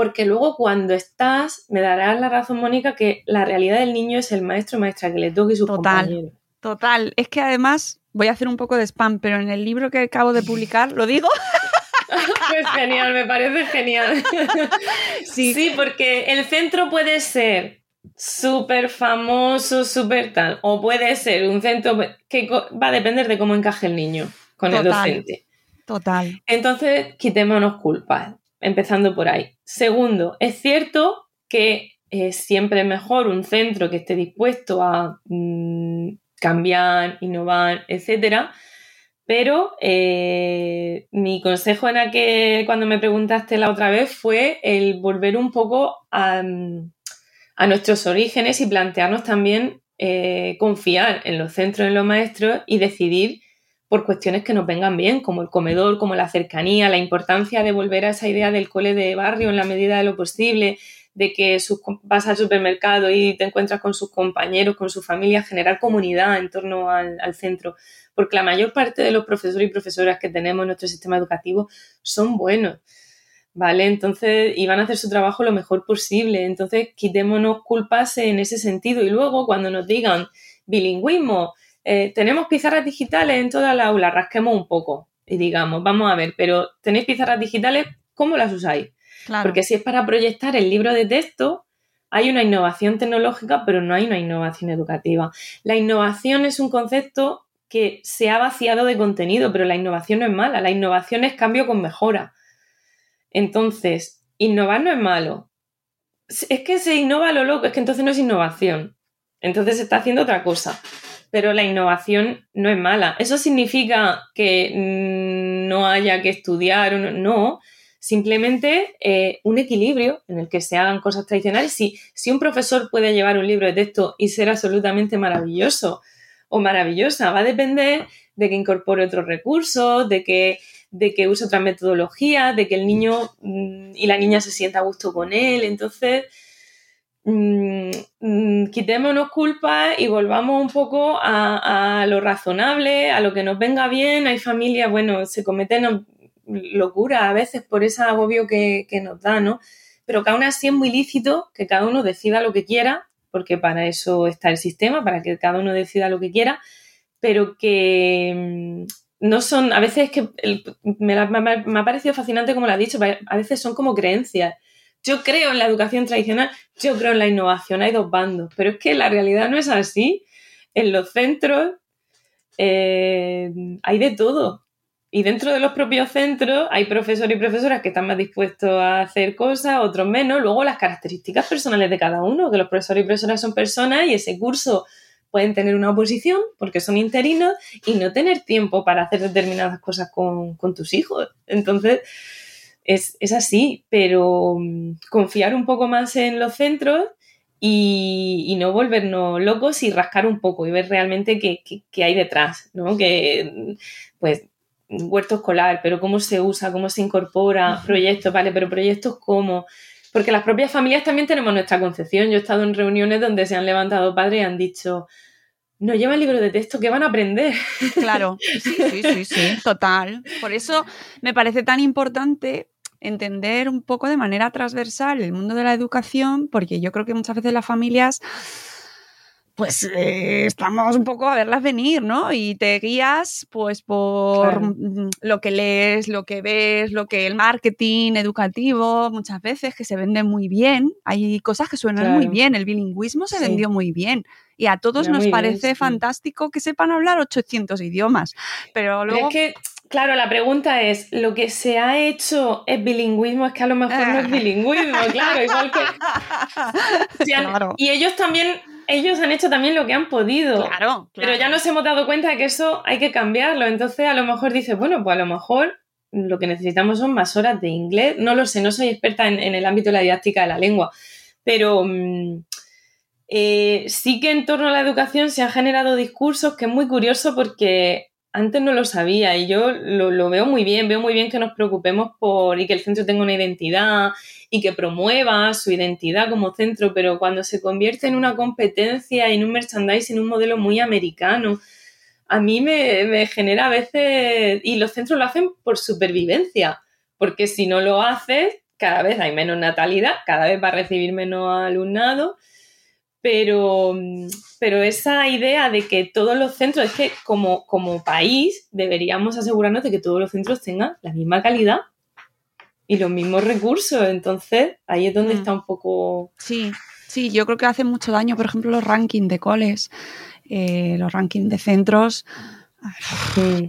S4: porque luego cuando estás, me darás la razón, Mónica, que la realidad del niño es el maestro o maestra que le toque y sus
S3: total, Total, es que además voy a hacer un poco de spam, pero en el libro que acabo de publicar, ¿lo digo? [LAUGHS] [LAUGHS]
S4: Pues genial, me parece genial. [LAUGHS] Sí. sí, porque el centro puede ser súper famoso, súper tal, o puede ser un centro que va a depender de cómo encaje el niño con el docente.
S3: Total.
S4: Entonces, quitémonos culpas empezando por ahí. Segundo, es cierto que es siempre mejor un centro que esté dispuesto a mm, cambiar, innovar, etcétera. Pero eh, mi consejo en aquel, cuando me preguntaste la otra vez, fue el volver un poco a, nuestros orígenes y plantearnos también eh, confiar en los centros, en los maestros y decidir por cuestiones que nos vengan bien, como el comedor, como la cercanía, la importancia de volver a esa idea del cole de barrio en la medida de lo posible, de que vas al supermercado y te encuentras con sus compañeros, con su familia, generar comunidad en torno al, centro, porque la mayor parte de los profesores y profesoras que tenemos en nuestro sistema educativo son buenos. ¿Vale? Entonces, y van a hacer su trabajo lo mejor posible. Entonces, quitémonos culpas en ese sentido. Y luego, cuando nos digan bilingüismo, eh, tenemos pizarras digitales en toda la aula, rasquemos un poco y digamos, vamos a ver, pero tenéis pizarras digitales, ¿cómo las usáis? Porque si es para proyectar el libro de texto, hay una innovación tecnológica, pero no hay una innovación educativa. La innovación es un concepto que se ha vaciado de contenido, pero la innovación no es mala, la innovación es cambio con mejora. Entonces, innovar no es malo. Es que se innova lo loco, es que entonces no es innovación. Entonces se está haciendo otra cosa pero la innovación no es mala. ¿Eso significa que no haya que estudiar? No, simplemente eh, un equilibrio en el que se hagan cosas tradicionales. Si, si un profesor puede llevar un libro de texto y ser absolutamente maravilloso o maravillosa, va a depender de que incorpore otros recursos, de que, de que use otra metodología, de que el niño mm, y la niña se sienta a gusto con él. Entonces, mm, mm, quitémonos culpas y volvamos un poco a, lo razonable, a lo que nos venga bien. Hay familias, bueno, se cometen locuras a veces por ese agobio que, que nos da, ¿no? Pero que aún así es muy lícito que cada uno decida lo que quiera, porque para eso está el sistema, para que cada uno decida lo que quiera, pero que no son, a veces que me, ha parecido fascinante como lo ha dicho, a veces son como creencias. Yo creo en la educación tradicional, yo creo en la innovación, hay dos bandos, pero es que la realidad no es así. En los centros eh, hay de todo. Y dentro de los propios centros hay profesores y profesoras que están más dispuestos a hacer cosas, otros menos. Luego las características personales de cada uno, que los profesores y profesoras son personas y ese curso pueden tener una oposición porque son interinos y no tener tiempo para hacer determinadas cosas con, tus hijos. Entonces, es, así, pero mm, confiar un poco más en los centros y, no volvernos locos y rascar un poco y ver realmente qué, hay detrás, ¿no? Que, pues, huerto escolar, pero cómo se usa, cómo se incorpora, proyectos, ¿vale? Pero proyectos cómo... Porque las propias familias también tenemos nuestra concepción. Yo he estado en reuniones donde se han levantado padres y han dicho, no llevan libro de texto, ¿qué van a aprender?
S3: Claro, sí, sí, sí, sí, [LAUGHS] total. Por eso me parece tan importante entender un poco de manera transversal el mundo de la educación, porque yo creo que muchas veces las familias pues eh, estamos un poco a verlas venir, ¿no? Y te guías pues por lo que lees, lo que ves, lo que el marketing educativo, muchas veces que se vende muy bien. Hay cosas que suenan muy bien, el bilingüismo se vendió muy bien. Y a todos nos parece fantástico que sepan hablar 800 idiomas. Pero luego...
S4: es que Claro, la pregunta es, ¿lo que se ha hecho es bilingüismo? Es que a lo mejor no es bilingüismo, claro, igual que... [LAUGHS] Y ellos también ellos han hecho también lo que han podido. Claro, Pero ya nos hemos dado cuenta de que eso hay que cambiarlo. Entonces, a lo mejor dices, bueno, pues a lo mejor lo que necesitamos son más horas de inglés. No lo sé, no soy experta en, el ámbito de la didáctica de la lengua. Pero mm, eh, sí que en torno a la educación se han generado discursos que es muy curioso porque antes no lo sabía y yo lo, lo, veo muy bien, veo muy bien que nos preocupemos por y que el centro tenga una identidad y que promueva su identidad como centro, pero cuando se convierte en una competencia, en un merchandising, en un modelo muy americano, a mí me, me genera a veces, y los centros lo hacen por supervivencia, porque si no lo haces, cada vez hay menos natalidad, cada vez va a recibir menos alumnado pero, pero esa idea de que todos los centros, es que como, como país deberíamos asegurarnos de que todos los centros tengan la misma calidad y los mismos recursos. Entonces, ahí es donde mm. está un poco...
S3: Sí, sí, yo creo que hace mucho daño, por ejemplo, los rankings de coles, eh, los rankings de centros.
S4: Eh,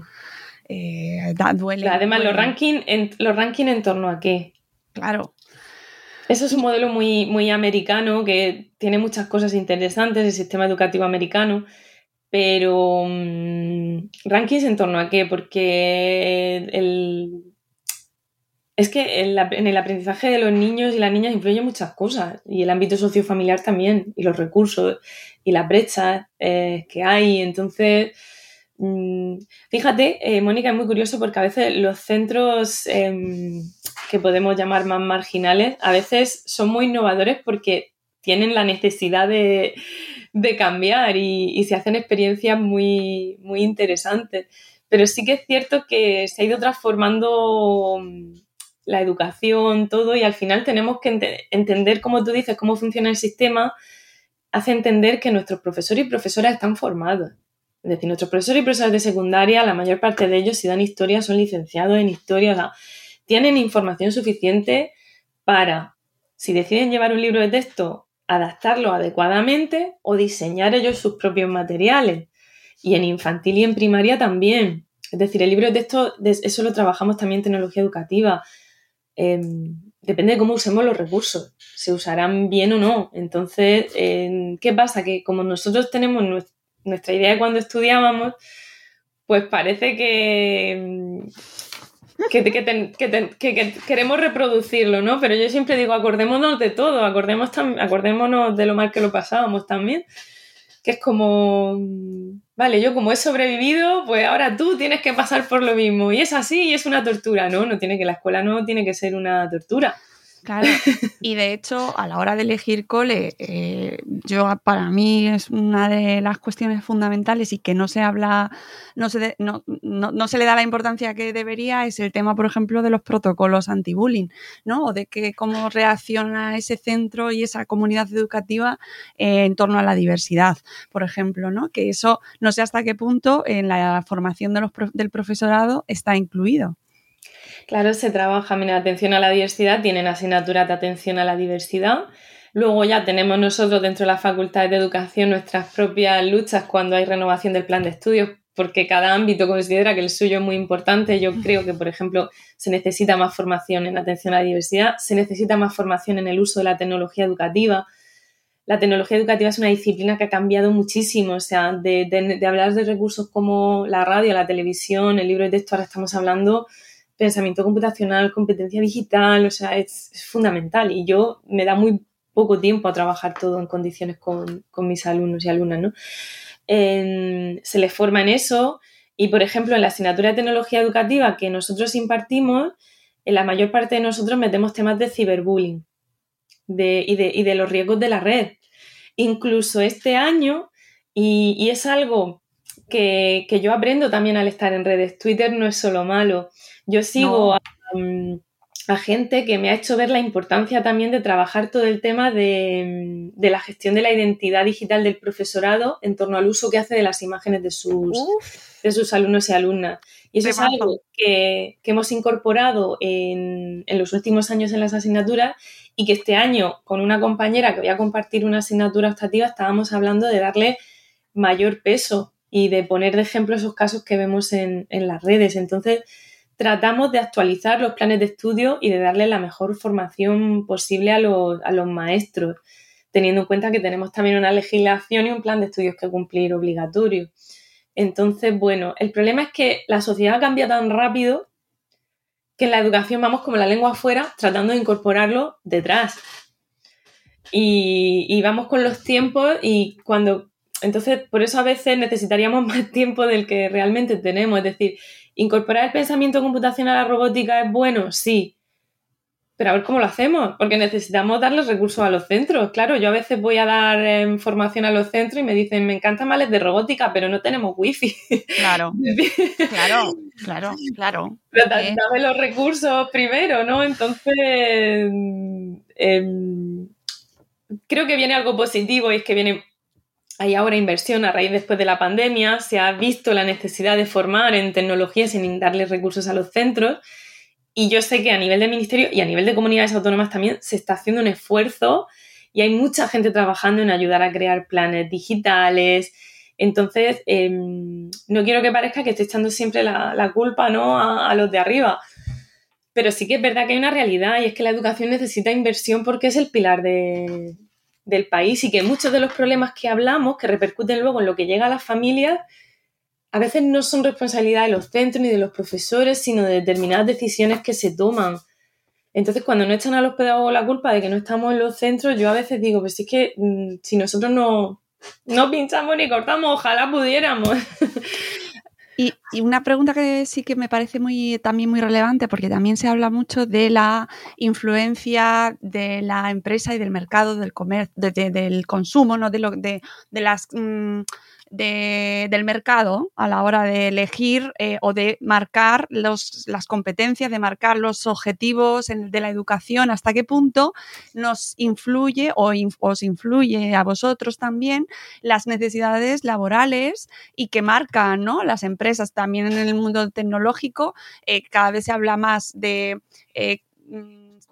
S4: Además, los rankings los ranking en torno a qué.
S3: Claro,
S4: eso es un modelo muy, muy americano que tiene muchas cosas interesantes, el sistema educativo americano, pero mm, rankings en torno a qué? Porque es que en el aprendizaje de los niños y las niñas influyen muchas cosas y el ámbito sociofamiliar también y los recursos y las brechas eh, que hay. Entonces, fíjate, eh, Mónica, es muy curioso porque a veces los centros em, que podemos llamar más marginales, a veces son muy innovadores porque tienen la necesidad de, cambiar y, se hacen experiencias muy, muy interesantes. Pero sí que es cierto que se ha ido transformando mm, la educación, todo, y al final tenemos que entender, como tú dices, cómo funciona el sistema, hace entender que nuestros profesores y profesoras están formados. Es decir, nuestros profesores y profesoras de secundaria, la mayor parte de ellos, si dan historia, son licenciados en historia tienen información suficiente para, si deciden llevar un libro de texto, adaptarlo adecuadamente o diseñar ellos sus propios materiales. Y en infantil y en primaria también. Es decir, el libro de texto, eso lo trabajamos también en tecnología educativa. Em, depende de cómo usemos los recursos, se usarán bien o no. Entonces, ¿qué pasa? Que como nosotros tenemos nuestra idea de cuando estudiábamos, pues parece que que, queremos reproducirlo, ¿no? Pero yo siempre digo, acordémonos de todo, acordemos acordémonos de lo mal que lo pasábamos también, que es como, vale, yo como he sobrevivido, pues ahora tú tienes que pasar por lo mismo, y es así, y es una tortura, ¿no? No tiene que, la escuela no tiene que ser una tortura.
S3: Claro, y de hecho, a la hora de elegir cole, eh, yo para mí es una de las cuestiones fundamentales y que no se habla, no se, no, no, se le da la importancia que debería, es el tema, por ejemplo, de los protocolos anti-bullying, ¿no? O de que cómo reacciona ese centro y esa comunidad educativa eh, en torno a la diversidad, por ejemplo, ¿no? Que eso no sé hasta qué punto en la formación de los, del profesorado está incluido.
S4: Claro, se trabaja, mira, atención a la diversidad, tienen asignaturas de atención a la diversidad. Luego ya tenemos nosotros dentro de las facultades de educación nuestras propias luchas cuando hay renovación del plan de estudios, porque cada ámbito considera que el suyo es muy importante. Yo creo que, por ejemplo, se necesita más formación en atención a la diversidad, se necesita más formación en el uso de la tecnología educativa. La tecnología educativa es una disciplina que ha cambiado muchísimo, o sea, de, de hablar de recursos como la radio, la televisión, el libro de texto, ahora estamos hablando pensamiento computacional, competencia digital, o sea, es, fundamental y yo me da muy poco tiempo a trabajar todo en condiciones con, mis alumnos y alumnas, ¿no? se les forma en eso y, por ejemplo, en la asignatura de tecnología educativa que nosotros impartimos, en la mayor parte de nosotros metemos temas de ciberbullying y, de, los riesgos de la red. Incluso este año, y, es algo que, que, yo aprendo también al estar en redes, Twitter no es solo malo, yo sigo mm, a, gente que me ha hecho ver la importancia también de trabajar todo el tema de, la gestión de la identidad digital del profesorado en torno al uso que hace de las imágenes de sus, de sus alumnos y alumnas. Y eso es algo que, hemos incorporado en, en, los últimos años en las asignaturas y que este año con una compañera que voy a compartir una asignatura optativa estábamos hablando de darle mayor peso y de poner de ejemplo esos casos que vemos en, en las redes. Entonces, tratamos de actualizar los planes de estudio y de darle la mejor formación posible a los, maestros, teniendo en cuenta que tenemos también una legislación y un plan de estudios que cumplir obligatorio. Entonces, bueno, el problema es que la sociedad cambia tan rápido que en la educación vamos como la lengua afuera tratando de incorporarlo detrás. Y, y, vamos con los tiempos y cuando... Entonces, por eso a veces necesitaríamos [LAUGHS] más tiempo del que realmente tenemos. Es decir, ¿Incorporar el pensamiento computacional a la robótica es bueno? Sí. Pero a ver cómo lo hacemos, porque necesitamos darles recursos a los centros. Claro, yo a veces voy a dar eh, formación a los centros y me dicen, me encantan males de robótica, pero no tenemos wifi.
S3: Claro, [LAUGHS] claro, claro, claro.
S4: Pero dame los recursos primero, ¿no? Entonces, em, creo que viene algo positivo y es que viene hay ahora inversión a raíz después de la pandemia, se ha visto la necesidad de formar en tecnología sin darle recursos a los centros y yo sé que a nivel de ministerio y a nivel de comunidades autónomas también se está haciendo un esfuerzo y hay mucha gente trabajando en ayudar a crear planes digitales. Entonces, em, no quiero que parezca que estoy echando siempre la, culpa ¿no? a los de arriba, pero sí que es verdad que hay una realidad y es que la educación necesita inversión porque es el pilar de, del país y que muchos de los problemas que hablamos, que repercuten luego en lo que llega a las familias, a veces no son responsabilidad de los centros ni de los profesores, sino de determinadas decisiones que se toman. Entonces, cuando no echan a los pedagogos la culpa de que no estamos en los centros, yo a veces digo, pues es que mm, si nosotros no, no pinchamos ni cortamos, ojalá pudiéramos. [LAUGHS]
S3: Y, una pregunta que sí que me parece muy, también muy relevante, porque también se habla mucho de la influencia de la empresa y del mercado, del comercio, del consumo, ¿no? de, lo, de, de las mm, del mercado a la hora de elegir eh, o de marcar los, las competencias, de marcar los objetivos de la educación, hasta qué punto nos influye o os influye a vosotros también las necesidades laborales y que marcan ¿no? las empresas también en el mundo tecnológico. Eh, cada vez se habla más de... Eh,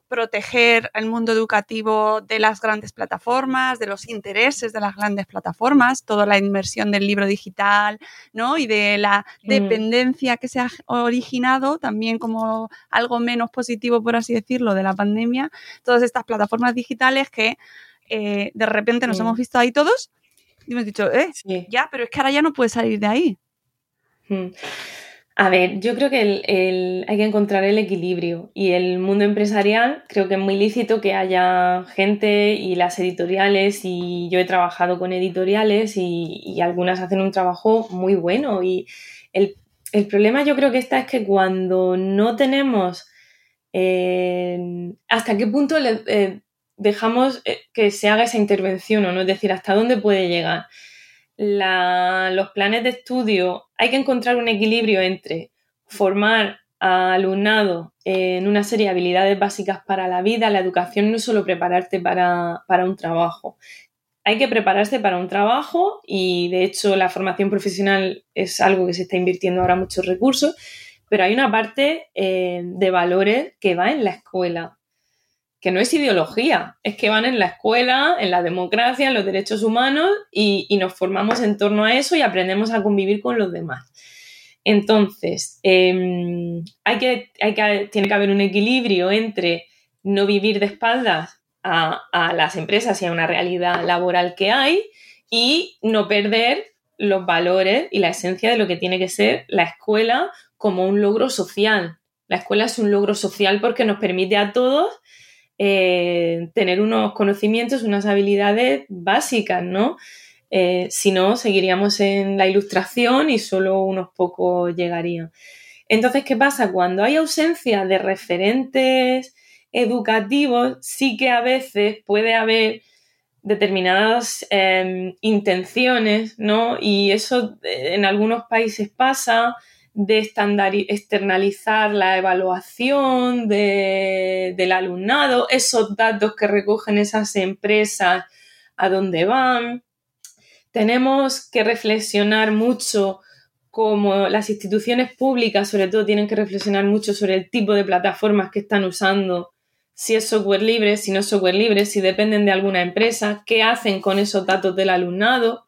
S3: proteger el mundo educativo de las grandes plataformas, de los intereses de las grandes plataformas, toda la inversión del libro digital, ¿no? Y de la mm. dependencia que se ha originado también como algo menos positivo, por así decirlo, de la pandemia, todas estas plataformas digitales que eh, de repente nos hemos visto ahí todos y hemos dicho, eh, ya, pero es que ahora ya no puedes salir de ahí.
S4: Mm. A ver, yo creo que hay que encontrar el equilibrio y el mundo empresarial creo que es muy lícito que haya gente y las editoriales y yo he trabajado con editoriales y, algunas hacen un trabajo muy bueno y el, problema yo creo que está es que cuando no tenemos hasta qué punto le, dejamos que se haga esa intervención o no, es decir, hasta dónde puede llegar. Los planes de estudio, hay que encontrar un equilibrio entre formar alumnado en una serie de habilidades básicas para la vida, la educación no es solo prepararte para, un trabajo. Hay que prepararse para un trabajo y de hecho la formación profesional es algo que se está invirtiendo ahora muchos recursos, pero hay una parte eh, de valores que va en la escuela, que no es ideología, es que van en la escuela, en la democracia, en los derechos humanos y, nos formamos en torno a eso y aprendemos a convivir con los demás. Entonces, em, hay que, hay que, tiene que haber un equilibrio entre no vivir de espaldas a, las empresas y a una realidad laboral que hay y no perder los valores y la esencia de lo que tiene que ser la escuela como un logro social. La escuela es un logro social porque nos permite a todos eh, tener unos conocimientos, unas habilidades básicas, ¿no? Eh, si no, seguiríamos en la ilustración y solo unos pocos llegarían. Entonces, ¿qué pasa? Cuando hay ausencia de referentes educativos, sí que a veces puede haber determinadas em, intenciones, ¿no? Y eso eh, en algunos países pasa de externalizar la evaluación del alumnado, esos datos que recogen esas empresas, a dónde van. Tenemos que reflexionar mucho como las instituciones públicas, sobre todo, tienen que reflexionar mucho sobre el tipo de plataformas que están usando, si es software libre, si no es software libre, si dependen de alguna empresa, qué hacen con esos datos del alumnado.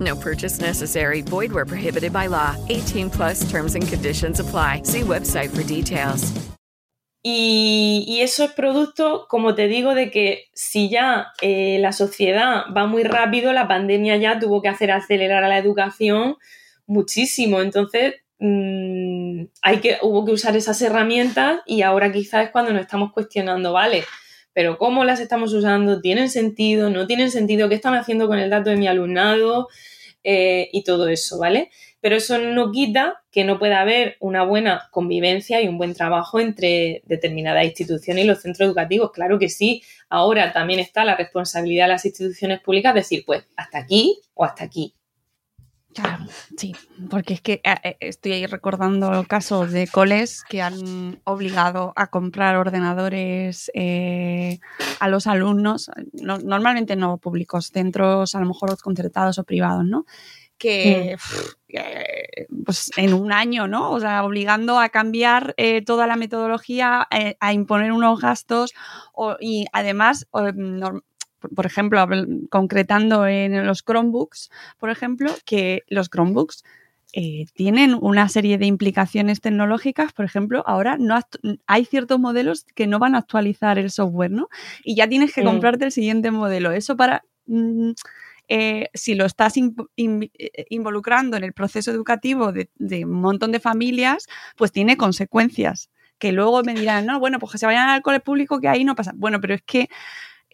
S1: No purchase necessary. Void where prohibited by law. 18 plus terms and conditions apply. See website for details.
S4: Y, y eso es producto, como te digo, de que si ya eh, la sociedad va muy rápido, la pandemia ya tuvo que hacer acelerar a la educación muchísimo. Entonces, mmm, hay que, hubo que usar esas herramientas y ahora quizás es cuando nos estamos cuestionando, vale, pero cómo las estamos usando, tienen sentido, no tienen sentido, qué están haciendo con el dato de mi alumnado eh, y todo eso, ¿vale? Pero eso no quita que no pueda haber una buena convivencia y un buen trabajo entre determinadas instituciones y los centros educativos. Claro que sí. Ahora también está la responsabilidad de las instituciones públicas decir, pues, hasta aquí o hasta aquí.
S3: Claro, sí, porque es que eh, eh, estoy ahí recordando casos de coles que han obligado a comprar ordenadores eh, a los alumnos, normalmente no públicos, centros a lo mejor concertados o privados, ¿no? Que mm. pues en un año, ¿no? O sea, obligando a cambiar toda la metodología, a imponer unos gastos y además por ejemplo, concretando en los Chromebooks, por ejemplo, que los Chromebooks eh, tienen una serie de implicaciones tecnológicas, por ejemplo, ahora no hay ciertos modelos que no van a actualizar el software, ¿no? Y ya tienes que comprarte el siguiente modelo. Eso para... Mm, eh, si lo estás involucrando en el proceso educativo de, de, un montón de familias, pues tiene consecuencias. Que luego me dirán, no, bueno, pues que se vayan al cole público, que ahí no pasa. Bueno, pero es que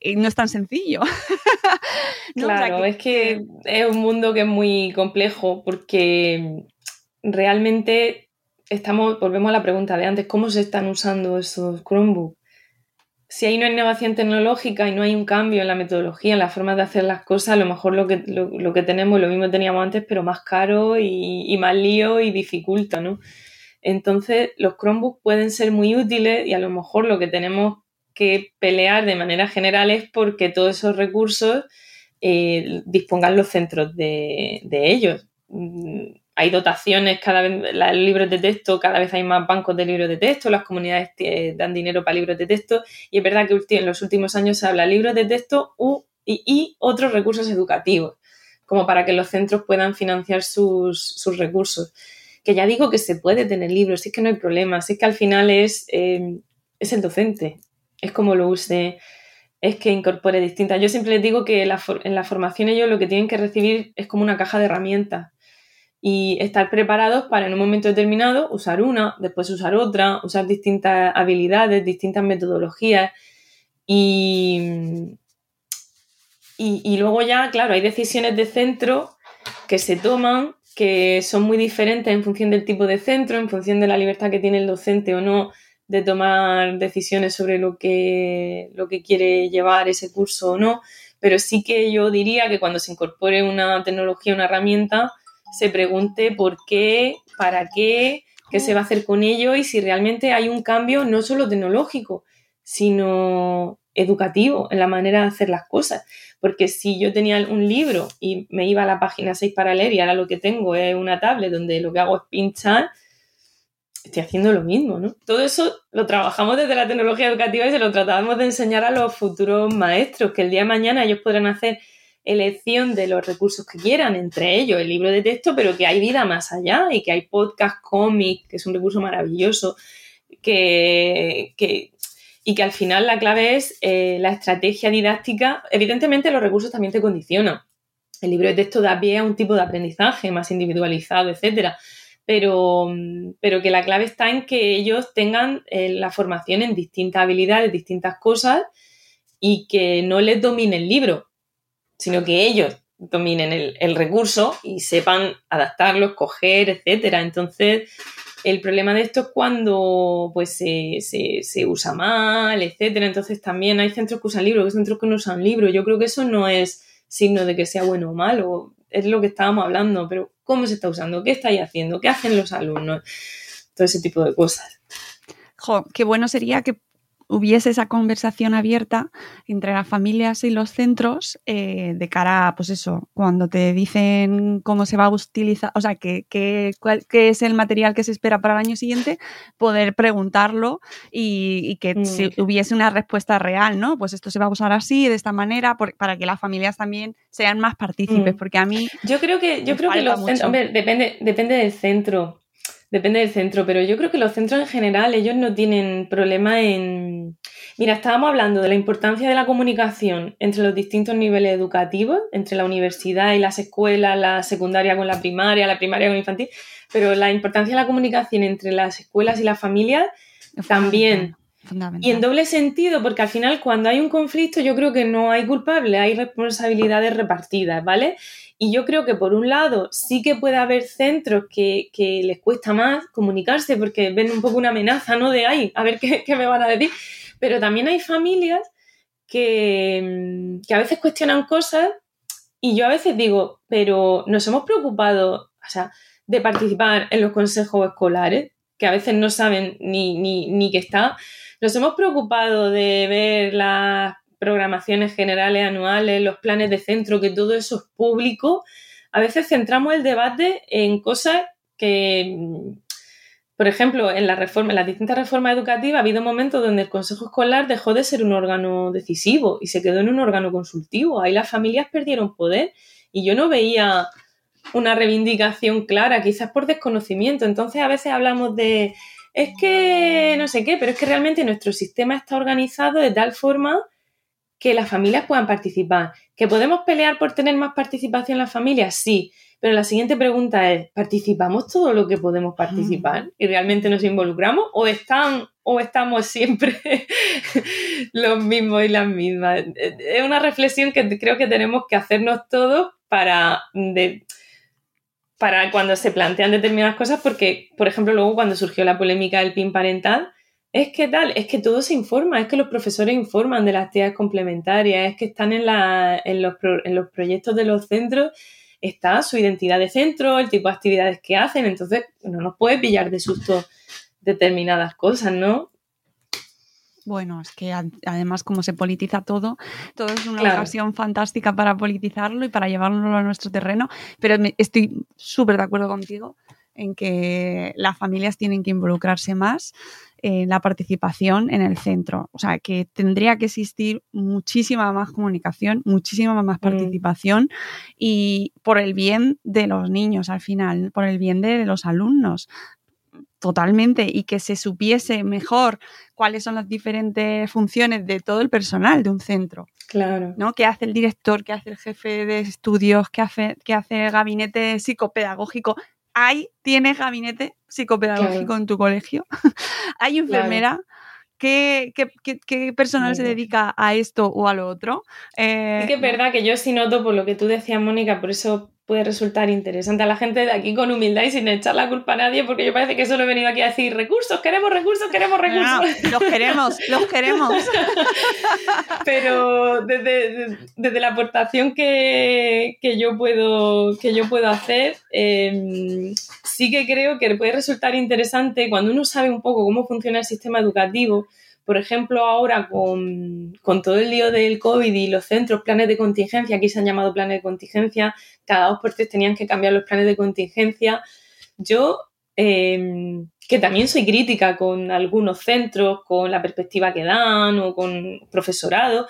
S3: y no es tan sencillo. [LAUGHS]
S4: claro, es que es un mundo que es muy complejo porque realmente estamos, volvemos a la pregunta de antes, ¿cómo se están usando esos Chromebooks? Si hay una innovación tecnológica y no hay un cambio en la metodología, en la forma de hacer las cosas, a lo mejor lo que, lo, que tenemos, lo mismo teníamos antes, pero más caro y, y más lío y dificulta, ¿no? Entonces, los Chromebooks pueden ser muy útiles y a lo mejor lo que tenemos que pelear de manera general es porque todos esos recursos eh, dispongan los centros de, ellos. Mm, hay dotaciones, cada vez, libros de texto, cada vez hay más bancos de libros de texto, las comunidades dan dinero para libros de texto y es verdad que en los últimos años se habla de libros de texto y, otros recursos educativos, como para que los centros puedan financiar sus, recursos. Que ya digo que se puede tener libros, es que no hay problema, es que al final es, eh, es el docente, es como lo use, es que incorpore distintas. Yo siempre les digo que en la formación ellos lo que tienen que recibir es como una caja de herramientas y estar preparados para en un momento determinado usar una, después usar otra, usar distintas habilidades, distintas metodologías y, y, luego ya, claro, hay decisiones de centro que se toman que son muy diferentes en función del tipo de centro, en función de la libertad que tiene el docente o no de tomar decisiones sobre lo que, lo que quiere llevar ese curso o no, pero sí que yo diría que cuando se incorpore una tecnología, una herramienta, se pregunte por qué, para qué, qué se va a hacer con ello y si realmente hay un cambio no solo tecnológico, sino educativo en la manera de hacer las cosas. Porque si yo tenía un libro y me iba a la página 6 para leer y ahora lo que tengo es una tablet donde lo que hago es pinchar, estoy haciendo lo mismo, ¿no? Todo eso lo trabajamos desde la tecnología educativa y se lo tratamos de enseñar a los futuros maestros, que el día de mañana ellos podrán hacer elección de los recursos que quieran, entre ellos el libro de texto, pero que hay vida más allá y que hay podcast, cómic, que es un recurso maravilloso, que, y que al final la clave es eh, la estrategia didáctica. Evidentemente los recursos también te condicionan. El libro de texto da pie a un tipo de aprendizaje más individualizado, etcétera pero, pero que la clave está en que ellos tengan eh, la formación en distintas habilidades, distintas cosas y que no les domine el libro, sino que ellos dominen el, recurso y sepan adaptarlo, escoger, etcétera. Entonces, el problema de esto es cuando pues, se, se, usa mal, etcétera. Entonces, también hay centros que usan libros, hay centros que no usan libros. Yo creo que eso no es signo de que sea bueno o malo es lo que estábamos hablando, pero ¿cómo se está usando? ¿Qué estáis haciendo? ¿Qué hacen los alumnos? Todo ese tipo de cosas.
S3: Jo, qué bueno sería que hubiese esa conversación abierta entre las familias y los centros eh, de cara a, pues eso, cuando te dicen cómo se va a utilizar, o sea, qué, qué, es el material que se espera para el año siguiente, poder preguntarlo y, que mm. hubiese una respuesta real, ¿no? Pues esto se va a usar así, de esta manera, para que las familias también sean más partícipes, mm. porque a mí...
S4: Yo creo que, yo creo que los centros, hombre, depende, depende del centro. Depende del centro, pero yo creo que los centros en general, ellos no tienen problema en... Mira, estábamos hablando de la importancia de la comunicación entre los distintos niveles educativos, entre la universidad y las escuelas, la secundaria con la primaria, la primaria con la infantil, pero la importancia de la comunicación entre las escuelas y las familias también. Y en doble sentido, porque al final cuando hay un conflicto yo creo que no hay culpable, hay responsabilidades repartidas, ¿vale? Y yo creo que por un lado sí que puede haber centros que, les cuesta más comunicarse porque ven un poco una amenaza, ¿no? De ahí, a ver qué, me van a decir. Pero también hay familias que, a veces cuestionan cosas y yo a veces digo, pero nos hemos preocupado, o sea, de participar en los consejos escolares, que a veces no saben ni, ni, ni que está. Nos hemos preocupado de ver las programaciones generales anuales, los planes de centro, que todo eso es público, a veces centramos el debate en cosas que, por ejemplo, en la reforma, en las distintas reformas educativas ha habido momentos donde el Consejo Escolar dejó de ser un órgano decisivo y se quedó en un órgano consultivo. Ahí las familias perdieron poder y yo no veía una reivindicación clara, quizás por desconocimiento. Entonces a veces hablamos de es que no sé qué, pero es que realmente nuestro sistema está organizado de tal forma que las familias puedan participar. ¿Que podemos pelear por tener más participación en las familias? Sí. Pero la siguiente pregunta es, ¿participamos todo lo que podemos participar? ¿Y realmente nos involucramos? ¿O, están, o estamos siempre [LAUGHS] los mismos y las mismas? Es una reflexión que creo que tenemos que hacernos todos para, para cuando se plantean determinadas cosas, porque, por ejemplo, luego cuando surgió la polémica del PIN parental, es que tal, es que todo se informa, es que los profesores informan de las actividades complementarias, es que están en, en, los, en los proyectos de los centros, está su identidad de centro, el tipo de actividades que hacen, entonces no nos puede pillar de susto determinadas cosas, ¿no?
S3: Bueno, es que además como se politiza todo, todo es una ocasión fantástica para politizarlo y para llevarlo a nuestro terreno, pero estoy súper de acuerdo contigo en que las familias tienen que involucrarse más en la participación en el centro. O sea, que tendría que existir muchísima más comunicación, muchísima más mm. participación y por el bien de los niños al final, por el bien de los alumnos. Totalmente, y que se supiese mejor cuáles son las diferentes funciones de todo el personal de un centro.
S4: Claro.
S3: ¿no? ¿Qué hace el director? ¿Qué hace el jefe de estudios? ¿Qué hace, qué hace el gabinete psicopedagógico? Hay, tienes gabinete psicopedagógico en tu colegio, [LAUGHS] hay enfermera. ¿Qué, personal se dedica a esto o a lo otro?
S4: es que es eh, verdad que yo sí noto por lo que tú decías, Mónica, por eso puede resultar interesante a la gente de aquí con humildad y sin echar la culpa a nadie, porque yo parece que solo he venido aquí a decir recursos, queremos recursos, queremos recursos.
S3: los queremos, los queremos. [LAUGHS]
S4: Pero desde, desde la aportación que, que, yo puedo, que yo puedo hacer, em, sí que creo que puede resultar interesante cuando uno sabe un poco cómo funciona el sistema educativo por ejemplo, ahora con, todo el lío del COVID y los centros, planes de contingencia, aquí se han llamado planes de contingencia, cada dos por tres tenían que cambiar los planes de contingencia. Yo, em, que también soy crítica con algunos centros, con la perspectiva que dan o con profesorado,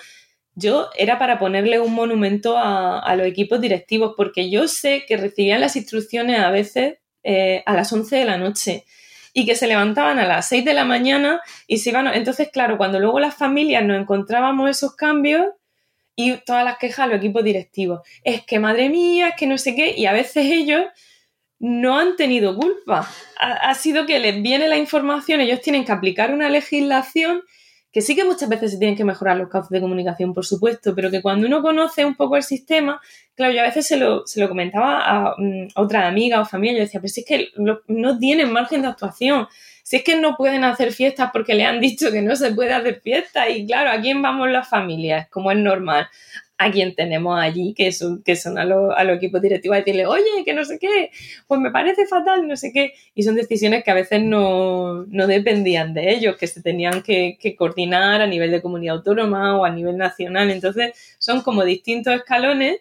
S4: yo era para ponerle un monumento a, los equipos directivos, porque yo sé que recibían las instrucciones a veces eh, a las 11 de la noche y que se levantaban a las 6 de la mañana y se iban. Entonces, claro, cuando luego las familias nos encontrábamos esos cambios y todas las quejas a los equipos directivos, es que madre mía, es que no sé qué, y a veces ellos no han tenido culpa. Ha, ha sido que les viene la información, ellos tienen que aplicar una legislación que sí que muchas veces se tienen que mejorar los cauces de comunicación, por supuesto, pero que cuando uno conoce un poco el sistema, claro, yo a veces se lo, se lo comentaba a, mm, otra amiga o familia, yo decía, pero si es que no tienen margen de actuación, si es que no pueden hacer fiestas porque le han dicho que no se puede hacer fiestas, y claro, ¿a quién vamos las familias? Como es normal a quien tenemos allí, que son, que son a, los equipos directivos, a decirle, oye, que no sé qué, pues me parece fatal, no sé qué. Y son decisiones que a veces no, dependían de ellos, que se tenían que, coordinar a nivel de comunidad autónoma o a nivel nacional. Entonces, son como distintos escalones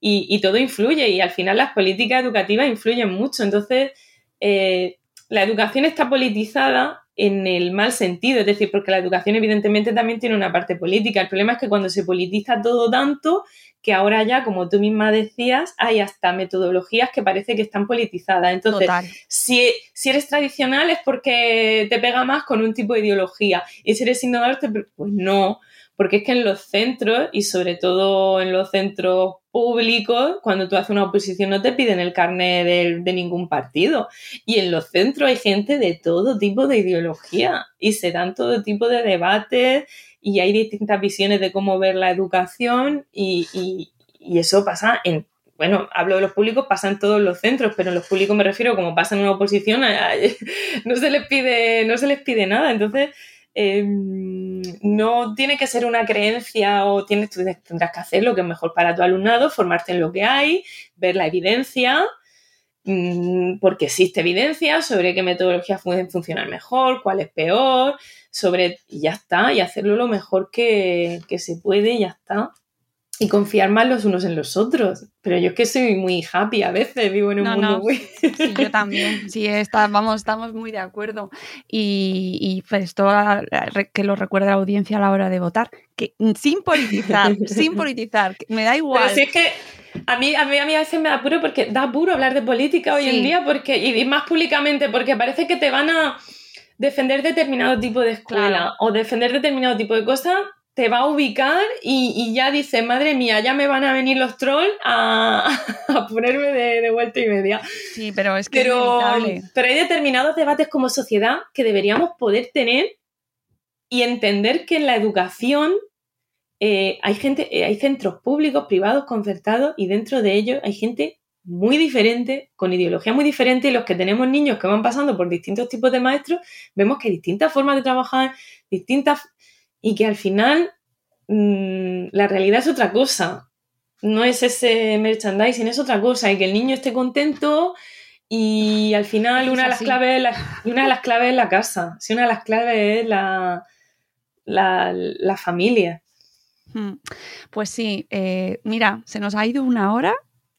S4: y, todo influye. Y al final las políticas educativas influyen mucho. Entonces, eh, la educación está politizada en el mal sentido, es decir, porque la educación evidentemente también tiene una parte política. El problema es que cuando se politiza todo tanto, que ahora ya, como tú misma decías, hay hasta metodologías que parece que están politizadas. Entonces, si, si, eres tradicional es porque te pega más con un tipo de ideología. Y si eres innovador, pues no, porque es que en los centros, y sobre todo en los centros públicos, cuando tú haces una oposición no te piden el carnet de, ningún partido. Y en los centros hay gente de todo tipo de ideología y se dan todo tipo de debates y hay distintas visiones de cómo ver la educación y, y eso pasa en bueno, hablo de los públicos, pasa en todos los centros, pero en los públicos me refiero como pasa en una oposición, [LAUGHS] no se les pide, no se les pide nada. Entonces, Em, no tiene que ser una creencia o tienes, tendrás que hacer lo que es mejor para tu alumnado, formarte en lo que hay, ver la evidencia, mm, porque existe evidencia sobre qué metodologías pueden funcionar mejor, cuál es peor, sobre, y ya está, y hacerlo lo mejor que, que se puede, y ya está y confiar más los unos en los otros. Pero yo es que soy muy happy a veces, vivo en un mundo muy...
S3: Sí, yo también, sí, está, vamos, estamos muy de acuerdo. Y, y pues esto que lo recuerda la audiencia a la hora de votar, que sin politizar, [LAUGHS] sin politizar, me da igual.
S4: Pero si es que a mí, a mí, a mí a veces me da puro porque da puro hablar de política hoy en día porque y, más públicamente porque parece que te van a defender determinado tipo de escuela o defender determinado tipo de cosas te va a ubicar y, ya dice, madre mía, ya me van a venir los trolls [LAUGHS] a, ponerme de, vuelta y media.
S3: Sí, pero es que
S4: pero, pero hay determinados debates como sociedad que deberíamos poder tener y entender que en la educación eh, hay gente, eh, hay centros públicos, privados, concertados, y dentro de ellos hay gente muy diferente, con ideología muy diferente, y los que tenemos niños que van pasando por distintos tipos de maestros, vemos que hay distintas formas de trabajar, distintas y que al final mm, la realidad es otra cosa. No es ese merchandising, es otra cosa. Y que el niño esté contento y al final una de, las claves, la, una de las claves es la casa. Si una de las claves es la, la, familia.
S3: Hmm. Pues sí, eh, mira, se nos ha ido una hora.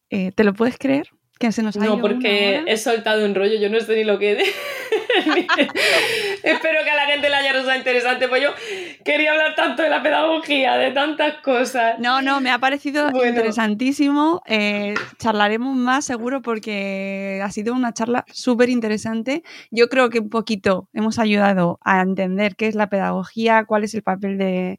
S3: Eh, ¿Te lo puedes creer? Que se nos ha
S4: no, porque he soltado un rollo, yo no sé ni lo que... [LAUGHS] Espero que a la gente le haya resultado interesante, pues yo quería hablar tanto de la pedagogía, de tantas cosas.
S3: No, no, me ha parecido interesantísimo. Eh, charlaremos más seguro porque ha sido una charla súper interesante. Yo creo que un poquito hemos ayudado a entender qué es la pedagogía, cuál es el papel de,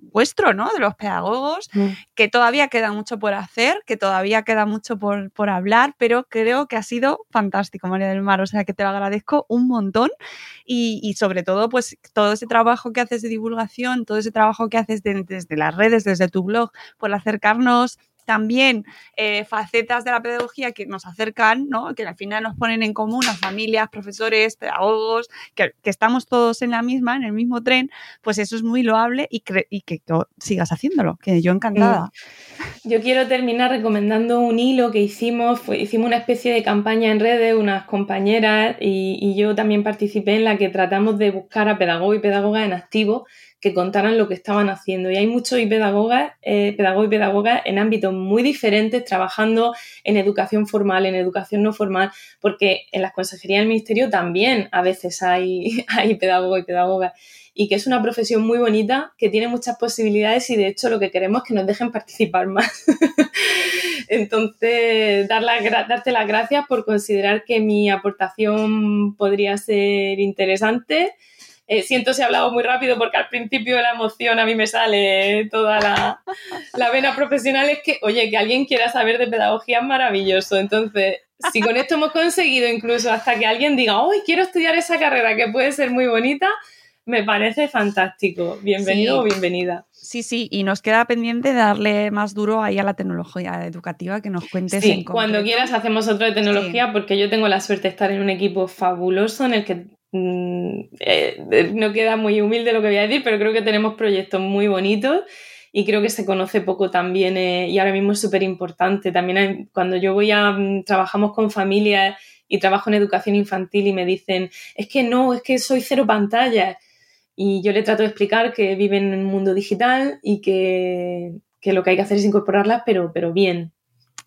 S3: vuestro, ¿no? De los pedagogos, mm. que todavía queda mucho por hacer, que todavía queda mucho por, por hablar, pero creo que ha sido fantástico, María del Mar. O sea, que te lo agradezco un montón y, sobre todo, pues todo ese trabajo que haces de divulgación, todo ese trabajo que haces desde las redes, desde tu blog, por acercarnos también eh, facetas de la pedagogía que nos acercan, ¿no? que al final nos ponen en común a familias, profesores, pedagogos, que, estamos todos en la misma, en el mismo tren, pues eso es muy loable y, que sigas haciéndolo, que yo encantada.
S4: Yo quiero terminar recomendando un hilo que hicimos, hicimos una especie de campaña en redes, unas compañeras y, y yo también participé en la que tratamos de buscar a pedagogos y pedagogas en activo que contaran lo que estaban haciendo. Y hay muchos pedagogas, eh, pedagogos y pedagogas en ámbitos muy diferentes, trabajando en educación formal, en educación no formal, porque en las consejerías del ministerio también a veces hay, [LAUGHS] hay pedagogos y pedagogas. Y que es una profesión muy bonita, que tiene muchas posibilidades y de hecho lo que queremos es que nos dejen participar más. [LAUGHS] Entonces, dar darte las gracias por considerar que mi aportación podría ser interesante eh, siento si he hablado muy rápido porque al principio de la emoción a mí me sale toda la, la vena profesional. Es que, oye, que alguien quiera saber de pedagogía es maravilloso. Entonces, si con esto hemos conseguido incluso hasta que alguien diga, hoy quiero estudiar esa carrera que puede ser muy bonita, me parece fantástico. Bienvenido o bienvenida.
S3: Sí, sí, y nos queda pendiente darle más duro ahí a la tecnología educativa, que nos cuentes.
S4: Sí, cuando quieras hacemos otro de tecnología, porque yo tengo la suerte de estar en un equipo fabuloso en el que eh, no queda muy humilde lo que voy a decir, pero creo que tenemos proyectos muy bonitos y creo que se conoce poco también eh, y ahora mismo es súper importante. También cuando yo voy a, mm, trabajamos con familias y trabajo en educación infantil y me dicen, es que no, es que soy cero pantalla. Y yo le trato de explicar que viven en un mundo digital y que, que lo que hay que hacer es incorporarlas, pero, pero bien,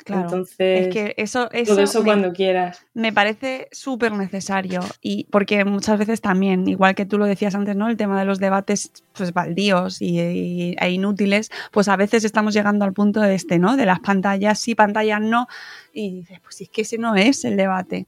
S4: Claro, Entonces, es que eso, todo eso cuando quieras.
S3: Me parece súper necesario y porque muchas veces también, igual que tú lo decías antes, ¿no? El tema de los debates pues baldíos y, e inútiles, pues a veces estamos llegando al punto de este, ¿no? De las pantallas sí, pantallas no y dices, pues es que ese no es el debate.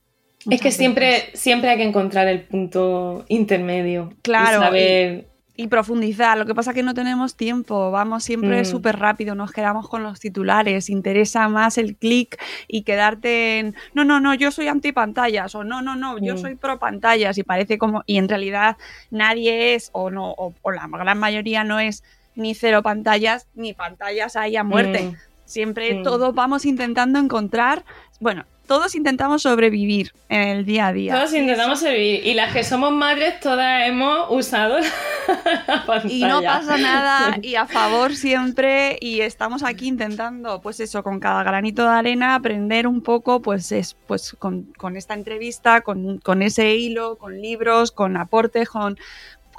S4: Es que siempre, siempre hay que encontrar el punto intermedio.
S3: Claro y profundizar. Lo que pasa es que no tenemos tiempo, vamos siempre mm. súper rápido, nos quedamos con los titulares, interesa más el clic y quedarte en, no, no, no, yo soy anti pantallas o no, no, no, yo mm. soy pro pantallas y parece como, y en realidad nadie es o no, o, la gran mayoría no es ni cero pantallas ni pantallas ahí a muerte. Mm. Siempre todos vamos intentando encontrar, bueno, todos intentamos sobrevivir en el día a día.
S4: Todos intentamos sobrevivir. Y las que somos madres, todas hemos usado la [LAUGHS] pantalla.
S3: Y no pasa nada, [LAUGHS] y a favor siempre. Y estamos aquí intentando, pues eso, con cada granito de arena, aprender un poco, pues es, pues con, con esta entrevista, con, con ese hilo, con libros, con aportes, con,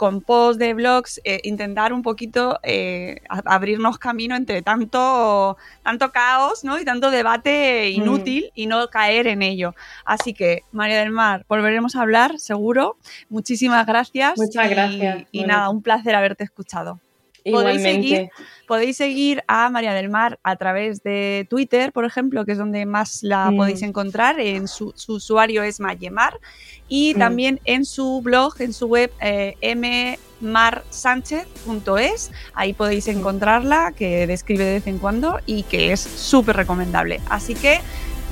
S3: con posts de blogs, eh, intentar un poquito eh, abrirnos camino entre tanto, tanto caos ¿no? y tanto debate inútil mm. y no caer en ello. Así que, María del Mar, volveremos a hablar, seguro. Muchísimas gracias.
S4: Muchas gracias.
S3: Y, nada, un placer haberte escuchado. Podéis seguir, podéis seguir a María del Mar a través de Twitter, por ejemplo, que es donde más la
S4: Mm.
S3: podéis encontrar. En su, su usuario es Mayemar. Y
S4: Mm.
S3: también en su blog, en su web, eh, mmarsánchez.es. Ahí podéis encontrarla, que describe de vez en cuando y que es súper recomendable. Así que,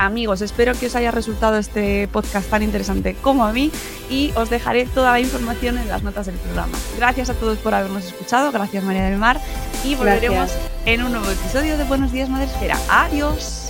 S3: amigos, espero que os haya resultado este podcast tan interesante como a mí y os dejaré toda la información en las notas del programa. Gracias a todos por habernos escuchado, gracias María del Mar y volveremos
S4: Gracias.
S3: en un nuevo episodio de Buenos Días Madresfera. Adiós.